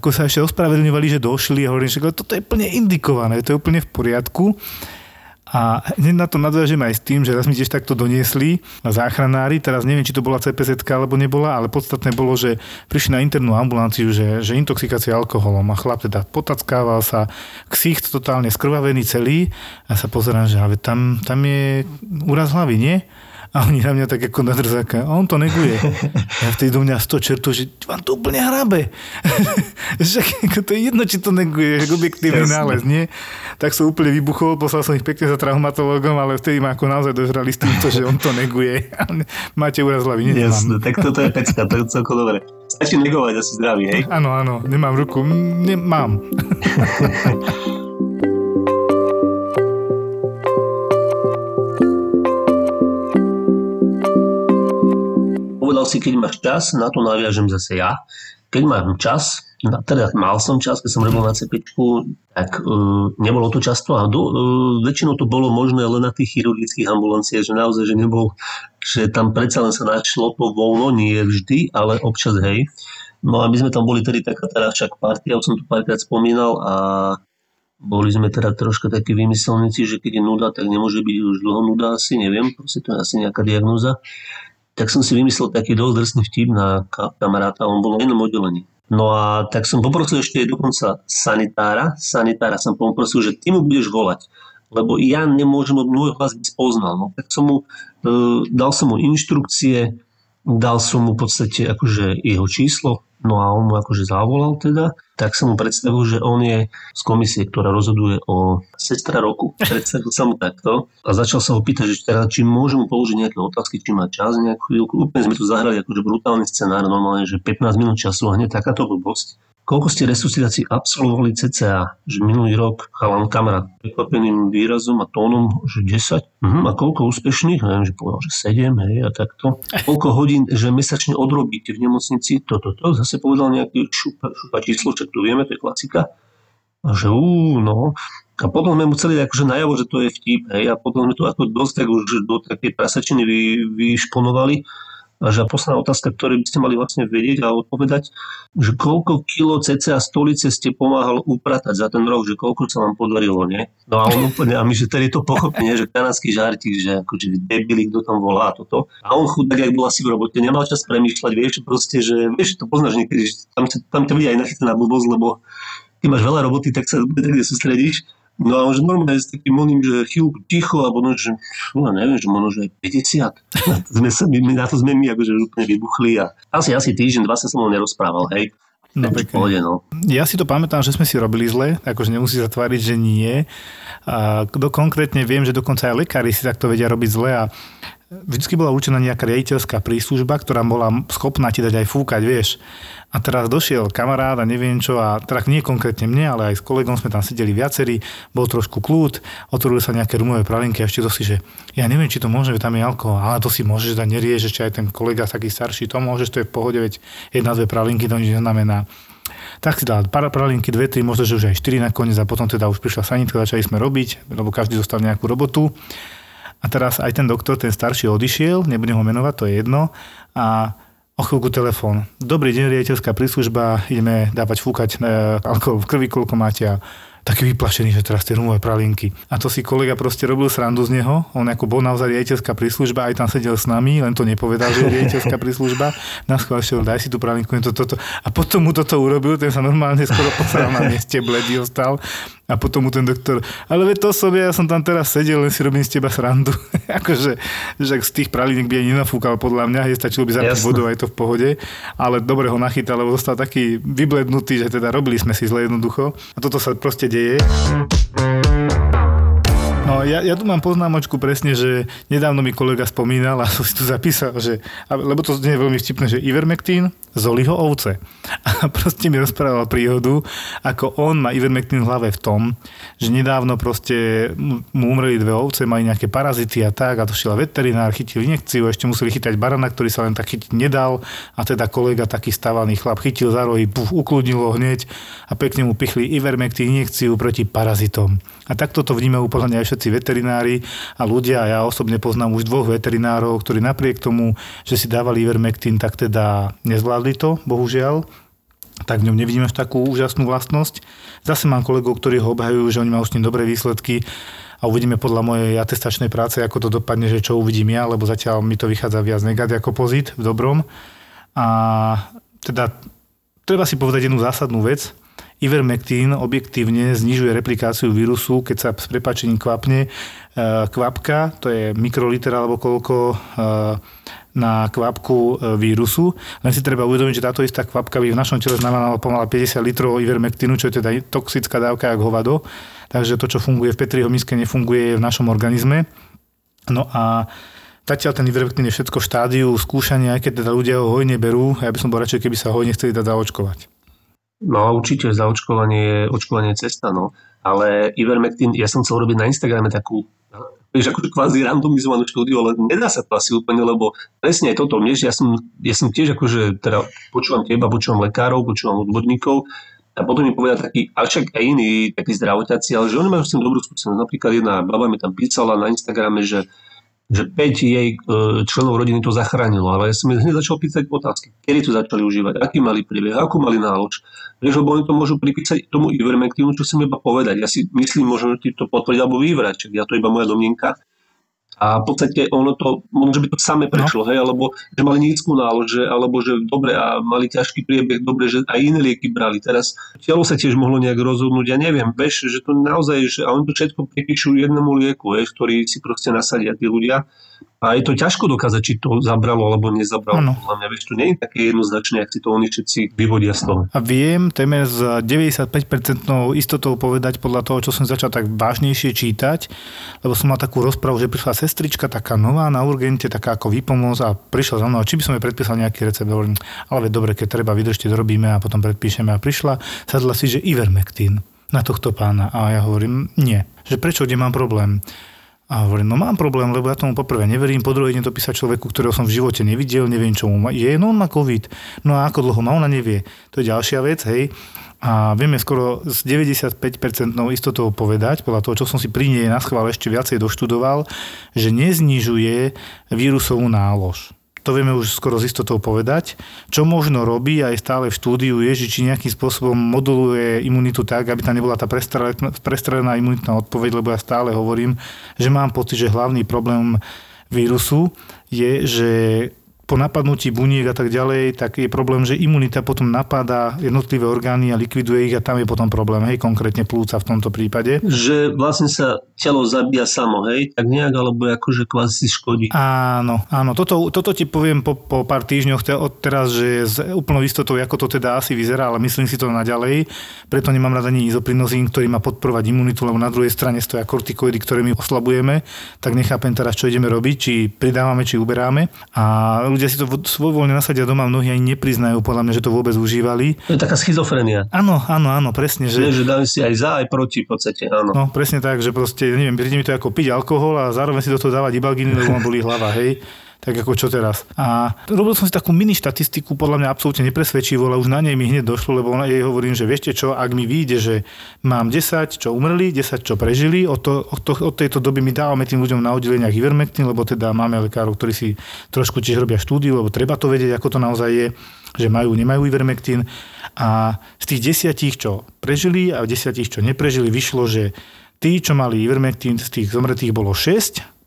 ako sa ešte ospravedlňovali, že došli a hovorím, že toto je plne indikované, to je úplne v poriadku. A hneď na to nadviažem aj s tým, že raz mi tiež takto doniesli záchranári, teraz neviem, či to bola CPZ alebo nebola, ale podstatné bolo, že prišli na internú ambulanciu, že, že intoxikácia alkoholom a chlap teda potackával sa, ksicht totálne skrvavený celý. A sa pozerám, že ale tam, tam je úraz hlavy, nie? A oni na mňa tak ako na drzáka. A on to neguje. Ja vtedy do mňa 100 čertov, že vám to úplne hrabe. že ako to je jedno, či to neguje, že objektívny nález, nie? Tak som úplne vybuchol, poslal som ich pekne za traumatologom, ale vtedy ma ako naozaj dožrali s týmto, že on to neguje. Máte úraz hlavy, nie? Jasne, tak toto je pecka, to je celko dobre. Stačí negovať asi zdravý, hej? Áno, áno, nemám ruku, nemám. si, keď máš čas, na to naviažem zase ja. Keď mám čas, teda mal som čas, keď som robil na CP, tak uh, nebolo to často a do, uh, väčšinou to bolo možné len na tých chirurgických ambulanciách, že naozaj, že nebol, že tam predsa len sa našlo to voľno, nie vždy, ale občas hej. No a my sme tam boli tedy taká teda však partia, už som tu párkrát spomínal a boli sme teda troška takí vymyselníci, že keď je nuda, tak nemôže byť už dlho nuda asi, neviem, proste to je asi nejaká diagnóza tak som si vymyslel taký dosť drsný vtip na kamaráta, on bol na jednom oddelení. No a tak som poprosil ešte dokonca sanitára, sanitára som poprosil, že ty mu budeš volať, lebo ja nemôžem od môj hlas byť spoznal. No, tak som mu, e, dal som mu inštrukcie, dal som mu v podstate akože jeho číslo, No a on mu akože zavolal teda, tak som mu predstavil, že on je z komisie, ktorá rozhoduje o sestra roku. Predstavil sa mu takto a začal sa ho pýtať, že teda, či môžem mu položiť nejaké otázky, či má čas nejakú chvíľku. Úplne sme tu zahrali akože brutálny scenár, normálne, že 15 minút času a hneď takáto blbosť. Koľko ste resuscitácií absolvovali CCA? Že minulý rok chalan kamarát prekvapeným výrazom a tónom, že 10. Mhm. A koľko úspešných? Neviem, že povedal, že 7, hej, a takto. Koľko hodín, že mesačne odrobíte v nemocnici? Toto, to. Zase povedal nejaký šupa, šupa číslo, čo tu vieme, to je klasika. A že ú, no. A potom sme mu celý akože najavo, že to je vtip, hej, a potom sme to ako dosť tak už do takej prasačiny vy, vyšponovali a že posledná otázka, ktorú by ste mali vlastne vedieť a odpovedať, že koľko kilo cca stolice ste pomáhal upratať za ten rok, že koľko sa vám podarilo, nie? No a on úplne, a my, že tedy to pochopenie, že kanadský žartík, že akože debili, kto tam volá a toto. A on chudák, ak bol asi v robote, nemal čas premýšľať, vieš, proste, že vieš, to poznáš niekedy, že tam, tam ťa vidia aj nachytená blbosť, lebo keď máš veľa roboty, tak sa niekde sústredíš No a už normálne s takým oným, že chvíľku ticho, alebo no, že no, neviem, že možno, že aj 50. sme sa, my, na to sme my akože úplne vybuchli a asi, asi týždeň, dva sa som nerozprával, hej. No, pohode, no. Ja si to pamätám, že sme si robili zle, akože nemusí sa tváriť, že nie. A konkrétne viem, že dokonca aj lekári si takto vedia robiť zle a vždy bola určená nejaká riaditeľská príslužba, ktorá bola schopná ti dať aj fúkať, vieš. A teraz došiel kamarát a neviem čo, a teda nie konkrétne mne, ale aj s kolegom sme tam sedeli viacerí, bol trošku kľud, otvorili sa nejaké rumové pralinky a ešte to si, že ja neviem, či to môže, že tam je alkohol, ale to si môžeš dať, nerieš, ešte aj ten kolega taký starší, to môžeš, to je v pohode, veď jedna, dve pralinky to nič neznamená. Tak si dal pralinky, dve, tri, možno, že už aj štyri nakoniec a potom teda už prišla sanitka, začali sme robiť, lebo každý dostal nejakú robotu. A teraz aj ten doktor, ten starší odišiel, nebudem ho menovať, to je jedno. A o chvíľku telefón. Dobrý deň, riaditeľská príslužba, ideme dávať fúkať e, alkohol v krvi, koľko máte a taký vyplašený, že teraz tie rumové pralinky. A to si kolega proste robil srandu z neho. On ako bol naozaj riaditeľská príslužba, aj tam sedel s nami, len to nepovedal, že je riaditeľská príslužba. Na ešte daj si tú pralinku, to, toto. A potom mu toto urobil, ten sa normálne skoro posral na mieste, bledý ostal. A potom mu ten doktor, ale veď to som ja, som tam teraz sedel, len si robím z teba srandu. akože, že z tých pralínek by aj nenafúkal podľa mňa, je stačilo by zapiť vodu, aj to v pohode. Ale dobre ho nachytal, lebo zostal taký vyblednutý, že teda robili sme si zle jednoducho. A toto sa proste deje. Ja, ja tu mám poznámočku presne, že nedávno mi kolega spomínal a som si tu zapísal, že, lebo to je veľmi vtipné, že Ivermectin zoliho ovce. A proste mi rozprával príhodu, ako on má Ivermectin v hlave v tom, že nedávno proste mu umreli dve ovce, mali nejaké parazity a tak a to šiel veterinár, chytil injekciu, ešte museli chytať barana, ktorý sa len tak chytiť nedal a teda kolega taký stavaný chlap chytil za rohy, puf, ukludnilo hneď a pekne mu pichli Ivermectin injekciu proti parazitom. A takto to vnímajú úplne aj všetci veterinári a ľudia. Ja osobne poznám už dvoch veterinárov, ktorí napriek tomu, že si dávali Ivermectin, tak teda nezvládli to, bohužiaľ tak v ňom nevidím až takú úžasnú vlastnosť. Zase mám kolegov, ktorí ho obhajujú, že oni majú s tým dobré výsledky a uvidíme podľa mojej atestačnej práce, ako to dopadne, že čo uvidím ja, lebo zatiaľ mi to vychádza viac negat ako pozit v dobrom. A teda treba si povedať jednu zásadnú vec. Ivermectin objektívne znižuje replikáciu vírusu, keď sa s prepačením kvapne e, kvapka, to je mikroliter alebo koľko e, na kvapku e, vírusu. Len si treba uvedomiť, že táto istá kvapka by v našom tele znamenala pomaly 50 litrov ivermectinu, čo je teda toxická dávka ako hovado. Takže to, čo funguje v Petriho miske, nefunguje v našom organizme. No a Zatiaľ ten ivermectin je všetko v štádiu skúšania, aj keď teda ľudia ho hojne berú. Ja by som bol radšej, keby sa hojne chceli dať zaočkovať. No určite zaočkovanie je, očkovanie je cesta, no. Ale Ivermectin, ja som chcel robiť na Instagrame takú, vieš, ako kvázi randomizovanú štúdiu, ale nedá sa to asi úplne, lebo presne aj toto, vieš, ja som, ja som tiež akože, teda počúvam teba, počúvam lekárov, počúvam odborníkov, a potom mi povedal taký, a však aj iní takí zdravotáci, ale že oni majú s tým dobrú skúsenosť. Napríklad jedna baba mi tam písala na Instagrame, že že 5 jej e, členov rodiny to zachránilo, ale ja som hneď začal pýtať otázky. Kedy to začali užívať, aký mali príbeh, akú mali nálož. Vieš, lebo oni to môžu pripísať tomu ivermectinu, čo chcem iba povedať. Ja si myslím, možno ti to potvrdiť alebo vyvrať, ja to iba moja domnenka. A v podstate ono to, možno by to samé no. prešlo, no. hej, alebo že mali nízku nálož, alebo že dobre a mali ťažký priebeh, dobre, že aj iné lieky brali. Teraz telo sa tiež mohlo nejak rozhodnúť, ja neviem, vieš, že to naozaj, že a oni to všetko pripíšu jednému lieku, hej, ktorý si proste nasadia tí ľudia a je to ťažko dokázať, či to zabralo alebo nezabralo. Ano. Podľa mňa, vieš, to nie je také jednoznačné, ak si to oni všetci vyvodia z toho. A viem téme s 95% istotou povedať podľa toho, čo som začal tak vážnejšie čítať, lebo som mal takú rozpravu, že prišla sestrička taká nová na urgente, taká ako výpomoc a prišla za mnou, či by som jej predpísal nejaký recept. Hovorím, ale dobre, keď treba, vydržte, dorobíme a potom predpíšeme. A prišla, sadla si, že Ivermectin na tohto pána. A ja hovorím, nie. Že prečo, kde mám problém? A hovorím, no mám problém, lebo ja tomu poprvé neverím, po druhé idem to písať človeku, ktorého som v živote nevidel, neviem čo mu je, no on má COVID. No a ako dlho má, ona nevie. To je ďalšia vec, hej. A vieme skoro s 95% istotou povedať, podľa toho, čo som si pri nej na schvál ešte viacej doštudoval, že neznižuje vírusovú nálož to vieme už skoro z istotou povedať. Čo možno robí aj stále v štúdiu je, že či nejakým spôsobom moduluje imunitu tak, aby tam nebola tá prestrelená imunitná odpoveď, lebo ja stále hovorím, že mám pocit, že hlavný problém vírusu je, že po napadnutí buniek a tak ďalej, tak je problém, že imunita potom napadá jednotlivé orgány a likviduje ich a tam je potom problém, hej, konkrétne plúca v tomto prípade. Že vlastne sa telo zabíja samo, hej, tak nejak, alebo akože kvázi škodí. Áno, áno, toto, toto ti poviem po, po pár týždňoch od teraz, že s úplnou istotou, ako to teda asi vyzerá, ale myslím si to naďalej, preto nemám rád ani izoprinozín, ktorý má podporovať imunitu, lebo na druhej strane stoja kortikoidy, ktoré my oslabujeme, tak nechápem teraz, čo ideme robiť, či pridávame, či uberáme. A ľudia si to svojvoľne nasadia doma, mnohí ani nepriznajú podľa mňa, že to vôbec užívali. To je taká schizofrenia. Áno, áno, áno, presne. Že, že dáme si aj za, aj proti v podstate, áno. No, presne tak, že proste, neviem, príde mi to ako piť alkohol a zároveň si do toho dávať ibalginy, lebo ma bolí hlava, hej tak ako čo teraz. A robil som si takú mini štatistiku, podľa mňa absolútne nepresvedčivú, ale už na nej mi hneď došlo, lebo jej hovorím, že viete čo, ak mi vyjde, že mám 10, čo umreli, 10, čo prežili, od, to, od, to, od tejto doby my dávame tým ľuďom na oddeleniach Ivermectin, lebo teda máme lekárov, ktorí si trošku tiež robia štúdiu, lebo treba to vedieť, ako to naozaj je, že majú, nemajú Ivermectin. A z tých desiatich, čo prežili a desiatich, čo neprežili, vyšlo, že tí, čo mali Ivermectin, z tých zomretých bolo 6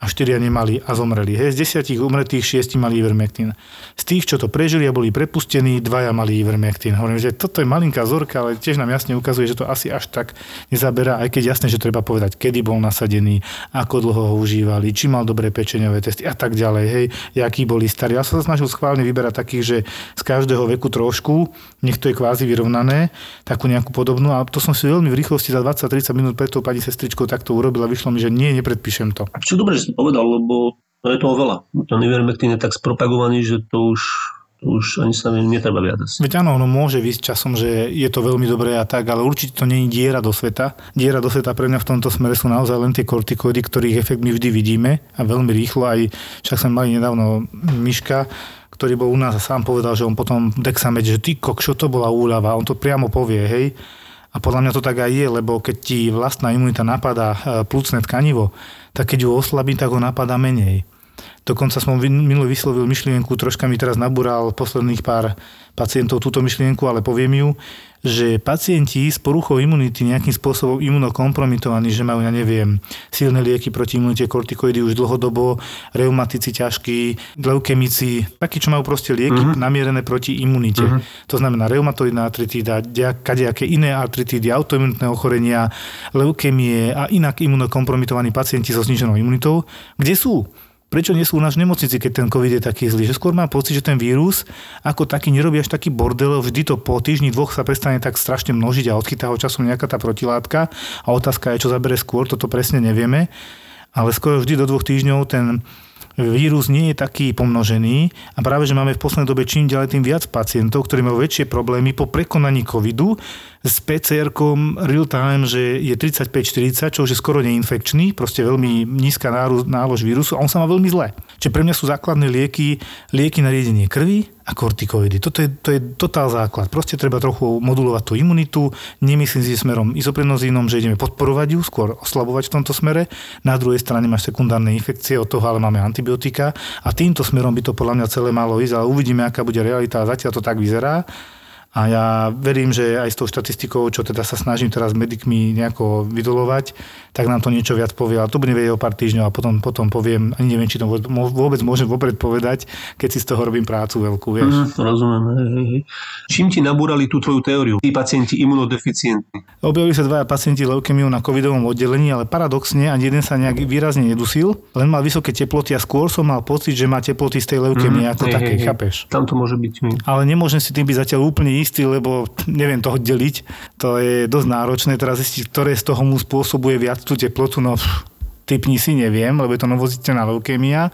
a štyria nemali a zomreli. Hej, z desiatich umretých šiesti mali ivermectin. Z tých, čo to prežili a boli prepustení, dvaja mali ivermectin. Hovorím, že toto je malinká zorka, ale tiež nám jasne ukazuje, že to asi až tak nezaberá, aj keď jasne, že treba povedať, kedy bol nasadený, ako dlho ho užívali, či mal dobré pečeňové testy a tak ďalej. Hej, akí boli starí. Ja som sa snažil schválne vyberať takých, že z každého veku trošku, nech to je kvázi vyrovnané, takú nejakú podobnú. A to som si veľmi v rýchlosti za 20-30 minút pred tou pani sestričkou takto urobil a vyšlo mi, že nie, nepredpíšem to. A čo dobre, si povedal, lebo to je toho veľa. Ten Ivermectin je tak spropagovaný, že to už to už ani sa netreba viac. Veď áno, ono môže vysť časom, že je to veľmi dobré a tak, ale určite to je diera do sveta. Diera do sveta pre mňa v tomto smere sú naozaj len tie kortikoidy, ktorých efekt my vždy vidíme a veľmi rýchlo. Aj však sme mali nedávno Miška, ktorý bol u nás a sám povedal, že on potom Dexamed, že ty kok, čo to bola úľava, on to priamo povie, hej A podľa mňa to tak aj je, lebo keď ti vlastná imunita napadá e, plúcne tkanivo, tak keď ju oslabí, tak ho napadá menej. Dokonca som minulý vyslovil myšlienku, troška mi teraz nabúral posledných pár pacientov túto myšlienku, ale poviem ju, že pacienti s poruchou imunity nejakým spôsobom imunokompromitovaní, že majú, ja neviem, silné lieky proti imunite, kortikoidy už dlhodobo, reumatici ťažkí, leukemici, takí, čo majú proste lieky uh-huh. namierené proti imunite. Uh-huh. To znamená reumatoidná artritída, kadejaké iné artritídy, autoimunitné ochorenia, leukemie a inak imunokompromitovaní pacienti so zniženou imunitou. Kde sú? Prečo nie sú u nás nemocnici, keď ten COVID je taký zlý. Že skôr mám pocit, že ten vírus ako taký nerobí až taký bordel, vždy to po týždni dvoch sa prestane tak strašne množiť a odchytá ho časom nejaká tá protilátka a otázka je, čo zabere skôr, toto presne nevieme. Ale skoro vždy do dvoch týždňov ten vírus nie je taký pomnožený a práve, že máme v poslednej dobe čím ďalej tým viac pacientov, ktorí majú väčšie problémy po prekonaní covidu s PCR-kom real time, že je 35-40, čo už je skoro neinfekčný, proste veľmi nízka nálož vírusu a on sa má veľmi zle. Čiže pre mňa sú základné lieky, lieky na riedenie krvi a kortikoidy. Toto je, to je totál základ. Proste treba trochu modulovať tú imunitu. Nemyslím si smerom izoprenozínom, že ideme podporovať ju, skôr oslabovať v tomto smere. Na druhej strane máš sekundárne infekcie, od toho ale máme antibiotika a týmto smerom by to podľa mňa celé malo ísť, ale uvidíme, aká bude realita. Zatiaľ to tak vyzerá. A ja verím, že aj s tou štatistikou, čo teda sa snažím teraz medikmi nejako vydolovať, tak nám to niečo viac povie. Ale to bude vedieť o pár týždňov a potom, potom poviem, ani neviem, či to vôbec môžem vopred povedať, keď si z toho robím prácu veľkú, vieš. Mm, rozumiem. Hej, hej. Čím ti nabúrali tú tvoju teóriu? Tí pacienti imunodeficientní. Objavili sa dvaja pacienti leukemiu na covidovom oddelení, ale paradoxne ani jeden sa nejak výrazne nedusil, len mal vysoké teploty a skôr som mal pocit, že má teploty z tej leukemie mm, ako hej, také, hej, chápeš? Tam to môže byť. Ale nemôžem si tým byť zatiaľ úplne istý, lebo neviem toho deliť. To je dosť náročné teraz zistiť, ktoré z toho mu spôsobuje viac tú teplotu. No typni si neviem, lebo je to novoziteľná leukémia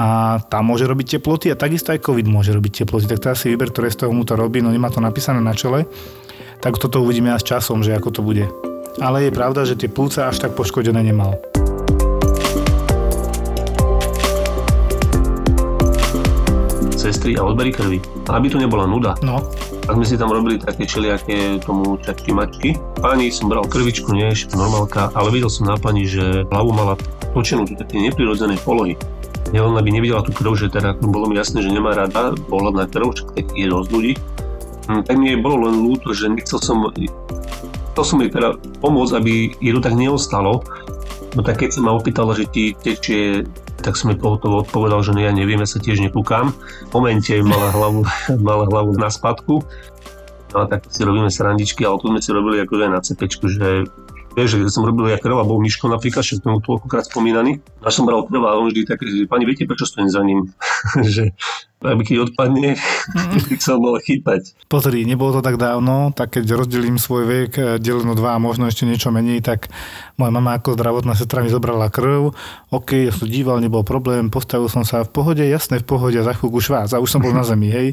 a tam môže robiť teploty a takisto aj COVID môže robiť teploty. Tak teraz si vyber, ktoré z toho mu to robí, no nemá to napísané na čele. Tak toto uvidíme aj s časom, že ako to bude. Ale je pravda, že tie plúca až tak poškodené nemal. Sestry a odbery krvi. Aby tu nebola nuda. No. Tak sme si tam robili také čeliaké tomu čačky mačky. Pani som bral krvičku, nie normálka, ale videl som na pani, že hlavu mala točenú do také neprirodzenej polohy. Nielen aby nevidela tú krv, že teda bolo mi jasné, že nemá rada pohľad na krv, čo tak je dosť ľudí. Hm, tak mi bolo len ľúto, že nechcel som to som jej teda pomôcť, aby jej to tak neostalo. No tak keď sa ma opýtala, že ti tečie tak som mi odpovedal, že ja neviem, ja sa tiež nepúkam. V momente mala hlavu, mala hlavu na spadku. No a tak si robíme srandičky, ale tu sme si robili akože na cepečku, že Vieš, že som robil ja krv a bol Miško napríklad, že sme mu toľkokrát spomínaný. A som bral krv a on vždy tak, že pani, viete, prečo stojím za ním? že aby keď odpadne, by sa mohol chytať. Pozri, nebolo to tak dávno, tak keď rozdelím svoj vek eh, deleno dva a možno ešte niečo menej, tak moja mama ako zdravotná sestra mi zobrala krv, ok, ja som díval, nebol problém, postavil som sa v pohode, jasné v pohode za chvíľku švác a už som bol na zemi, hej,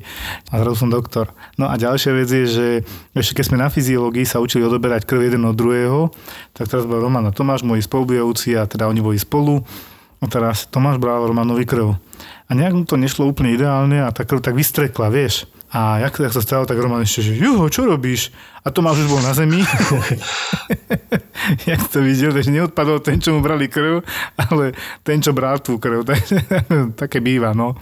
a zrazu som doktor. No a ďalšia vec je, že ešte keď sme na fyziológii sa učili odoberať krv jeden od druhého, tak teraz bol Roman a Tomáš, moji spolubujúci a teda oni boli spolu. A teraz Tomáš bral Romanovi krv. A nejak mu to nešlo úplne ideálne a tá krv tak vystrekla, vieš. A jak, jak sa stalo, tak Roman ešte, že juho, čo robíš? A Tomáš už bol na zemi. jak to videl, takže neodpadol ten, čo mu brali krv, ale ten, čo bral tú krv. Také býva, no.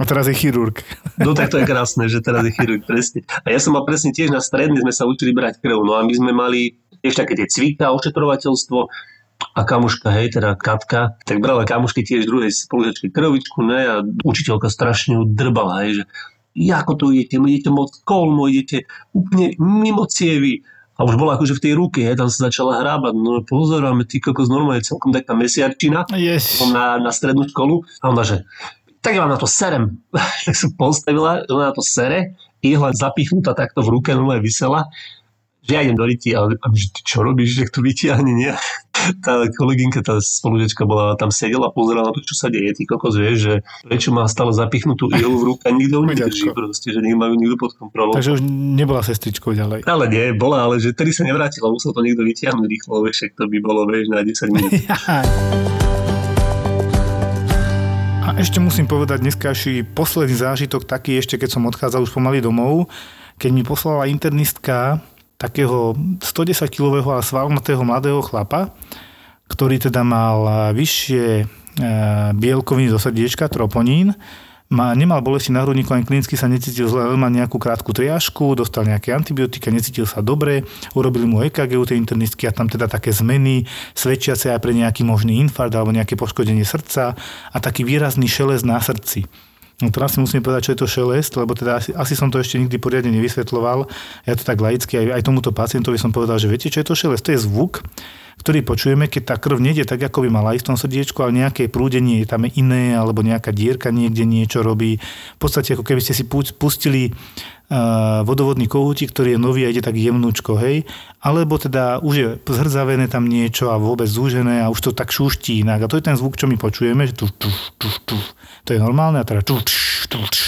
A teraz je chirurg. No tak to je krásne, že teraz je chirurg, presne. A ja som mal presne tiež na stredný, sme sa učili brať krv. No a my sme mali tiež také tie cvika, ošetrovateľstvo a kamuška, hej, teda Katka, tak brala kamušky tiež druhej spolužiačky krvičku, ne, a učiteľka strašne ju drbala, hej, že ako to idete, idete moc kolmo, idete úplne mimo cievy. A už bola akože v tej ruke, hej, tam sa začala hrábať, no pozoráme, ty kokos normálne celkom taká mesiarčina yes. na, na strednú školu. A ona, že tak ja vám na to serem. tak som postavila, ona na to sere, ihla zapichnutá takto v ruke, no vysela idem do ryti, ale a ty čo robíš, že to vytiahne, nie? Tá kolegynka, tá spolužiačka bola tam sedela, pozerala na to, čo sa deje, ty kokos, vieš, že prečo má stále zapichnutú ihlu v ruke a nikto ju nedrží proste, že nemajú nikto pod kontrolou. Takže už nebola sestričkou ďalej. Ale nie, bola, ale že tedy sa nevrátila, musel to niekto vytiahnuť rýchlo, vieš, to by bolo, vieš, na 10 minút. A ešte musím povedať dneskaší posledný zážitok taký ešte, keď som odchádzal už pomaly domov, keď mi poslala internistka takého 110-kilového a svalnatého mladého chlapa, ktorý teda mal vyššie e, bielkoviny do srdiečka, troponín, má, nemal bolesti na hrudníku, ani klinicky sa necítil zle, len mal nejakú krátku triažku, dostal nejaké antibiotika, necítil sa dobre, urobili mu EKG u tej internistky a tam teda také zmeny, svedčiace aj pre nejaký možný infarkt alebo nejaké poškodenie srdca a taký výrazný šelest na srdci. No teraz si musím povedať, čo je to šelest, lebo teda asi, asi som to ešte nikdy poriadne nevysvetloval. Ja to tak laicky, aj, aj tomuto pacientovi som povedal, že viete, čo je to šelest? To je zvuk, ktorý počujeme, keď tá krv nejde tak, ako by mala ísť v tom srdiečku, ale nejaké prúdenie je tam iné, alebo nejaká dierka niekde niečo robí. V podstate, ako keby ste si pustili uh, vodovodný kohútik, ktorý je nový a ide tak jemnúčko, hej, alebo teda už je zhrdzavené tam niečo a vôbec zúžené a už to tak šuští inak. A to je ten zvuk, čo my počujeme, že tu, tu, tu, tu, to je normálne a teda tu, tu, tu, tu,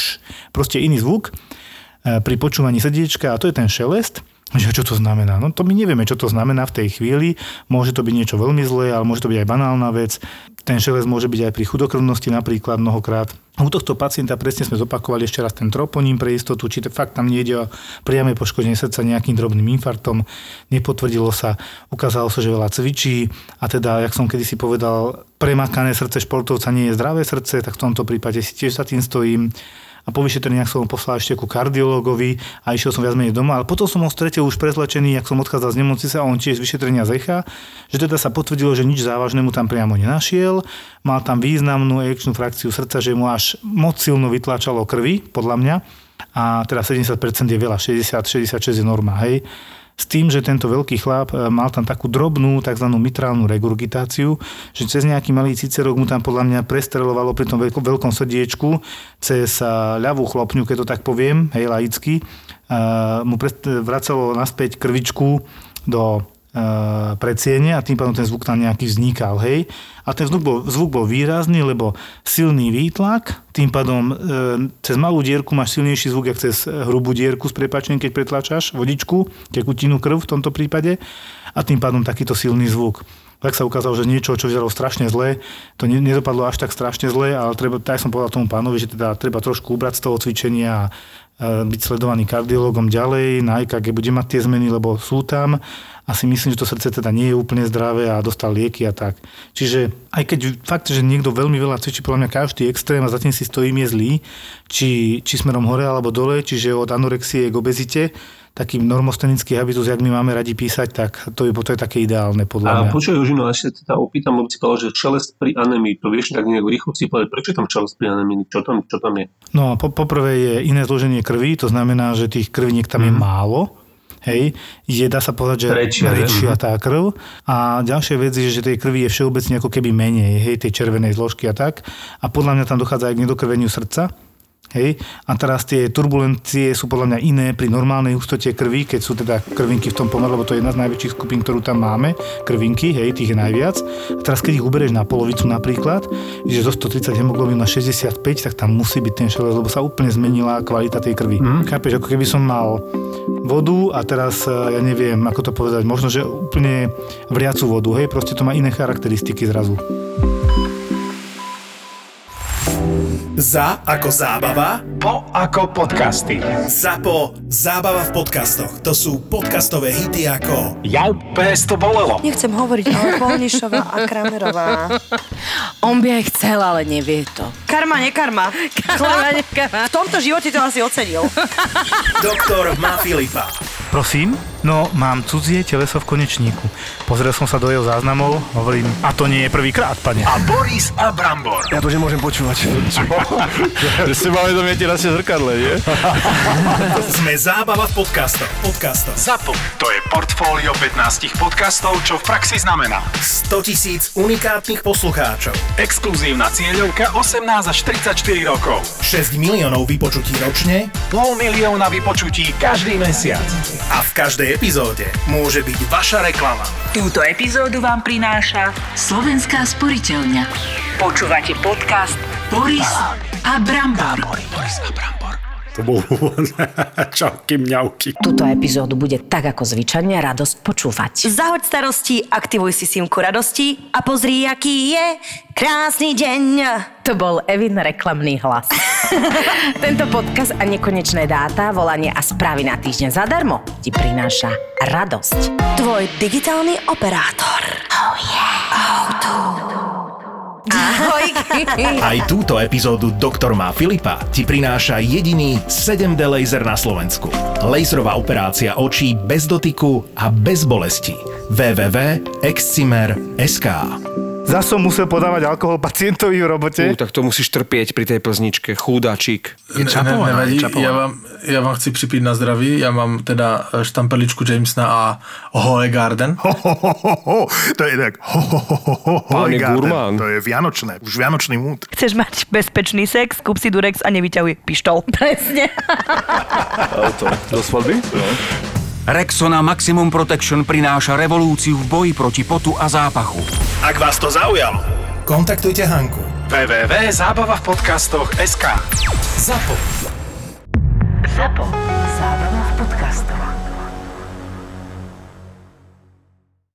proste iný zvuk uh, pri počúvaní srdiečka a to je ten šelest. Že čo to znamená? No to my nevieme, čo to znamená v tej chvíli. Môže to byť niečo veľmi zlé, ale môže to byť aj banálna vec. Ten šelest môže byť aj pri chudokrvnosti napríklad mnohokrát. U tohto pacienta presne sme zopakovali ešte raz ten troponín pre istotu, či to fakt tam nejde o priame poškodenie srdca nejakým drobným infarktom. Nepotvrdilo sa, ukázalo sa, že veľa cvičí a teda, jak som kedysi povedal, premakané srdce športovca nie je zdravé srdce, tak v tomto prípade si tiež za tým stojím a po vyšetreniach som ho poslal ešte ku kardiologovi a išiel som viac menej doma, ale potom som ho stretil už prezlečený, ak som odchádzal z nemocnice a on tiež z vyšetrenia zecha, že teda sa potvrdilo, že nič závažnému tam priamo nenašiel, mal tam významnú ejekčnú frakciu srdca, že mu až moc silno vytláčalo krvi, podľa mňa, a teda 70% je veľa, 60-66 je norma, hej s tým, že tento veľký chlap e, mal tam takú drobnú tzv. mitrálnu regurgitáciu, že cez nejaký malý cicerok mu tam podľa mňa prestrelovalo pri tom veľkom srdiečku cez e, ľavú chlopňu, keď to tak poviem, hej, laicky, e, mu vracalo naspäť krvičku do predsiene a tým pádom ten zvuk tam nejaký vznikal, hej. A ten zvuk bol, zvuk bol výrazný, lebo silný výtlak, tým pádom e, cez malú dierku máš silnejší zvuk, ako cez hrubú dierku s prepačením, keď pretlačaš vodičku, tekutinu krv v tomto prípade a tým pádom takýto silný zvuk. Tak sa ukázalo, že niečo, čo vyzeralo strašne zle, to nedopadlo až tak strašne zle, ale treba, tak som povedal tomu pánovi, že teda treba trošku ubrať z toho cvičenia a byť sledovaný kardiologom ďalej, na EKG bude mať tie zmeny, lebo sú tam. A si myslím, že to srdce teda nie je úplne zdravé a dostal lieky a tak. Čiže aj keď fakt, že niekto veľmi veľa cvičí, podľa mňa každý extrém a za tým si stojím je zlý, či, či smerom hore alebo dole, čiže od anorexie k obezite, taký normostenický habitus, jak my máme radi písať, tak to je, to je také ideálne podľa mňa. A počuj, Jožino, ešte teda opýtam, lebo si povedal, že čelest pri anémii, to vieš tak nejak rýchlo si povedať, prečo tam čelest pri anémii, čo tam, čo tam je? No a po, poprvé je iné zloženie krvi, to znamená, že tých krviniek tam mm. je mhm. málo, Hej, je, dá sa povedať, že rečia, rečia tá krv. A ďalšia vec je, že tej krvi je všeobecne ako keby menej, hej, tej červenej zložky a tak. A podľa mňa tam dochádza aj k nedokrveniu srdca, Hej? A teraz tie turbulencie sú podľa mňa iné pri normálnej hustote krvi, keď sú teda krvinky v tom pomere, lebo to je jedna z najväčších skupín, ktorú tam máme, krvinky, hej, tých je najviac. A teraz keď ich uberieš na polovicu napríklad, že zo 130 hemoglobín na 65, tak tam musí byť ten šelez, lebo sa úplne zmenila kvalita tej krvi. Mm. Chápeš, ako keby som mal vodu a teraz, ja neviem, ako to povedať, možno, že úplne vriacu vodu, hej, proste to má iné charakteristiky zrazu. Za ako zábava. Po ako podcasty. Zapo. Zábava v podcastoch. To sú podcastové hity ako... Jau, pes to bolelo. Nechcem hovoriť, ale Polnišová a Kramerová. On by aj chcel, ale nevie to. Karma, nekarma. Karma, nekarma. V tomto živote to asi ocenil. Doktor má Filipa. Prosím? No, mám cudzie teleso v konečníku. Pozrel som sa do jeho záznamov, hovorím, a to nie je prvýkrát, pane. A Boris a Brambor. Ja to nemôžem počúvať. Že si máme to miete na zrkadle, nie? Sme zábava v podcastoch. Podcastoch. ZAPO. To je portfólio 15 podcastov, čo v praxi znamená. 100 tisíc unikátnych poslucháčov. Exkluzívna cieľovka 18 až 34 rokov. 6 miliónov vypočutí ročne. Pol milióna vypočutí každý mesiac. A v každej epizóde môže byť vaša reklama. Túto epizódu vám prináša Slovenská sporiteľňa. Počúvate podcast Boris a Brambor. Boris a Brambor. To bol úvod. Čauky, mňauky. Túto epizódu bude tak ako zvyčajne radosť počúvať. Zahoď starosti, aktivuj si simku radosti a pozri, aký je krásny deň. To bol Evin reklamný hlas. Tento podcast a nekonečné dáta, volanie a správy na týždeň zadarmo ti prináša radosť. Tvoj digitálny operátor. Oh yeah. Auto. Ahoj. Aj túto epizódu Doktor má Filipa ti prináša jediný 7D laser na Slovensku. Laserová operácia očí bez dotyku a bez bolesti. www.excimer.sk Zas som musel podávať alkohol pacientovi v robote. Uh, tak to musíš trpieť pri tej plzničke, chudáčik. Je čapovaná, nevadí, ja vám, ja vám chci připít na zdraví, já mám teda štampeličku Jamesona a Hohe Garden. Ho, ho, ho, ho, ho. To je tak. Ho, ho, ho, ho, ho, je Garden. gurmán. To je vianočné, už vianočný múd. Chceš mať bezpečný sex, kúp si Durex a nevyťahuj pištol. Presne. Auto. Do svadby? Rexona Maximum Protection prináša revolúciu v boji proti potu a zápachu. Ak vás to zaujalo, kontaktujte Hanku. www.zábava v podcastoch SK Zapo. Zábrná v podcastovách.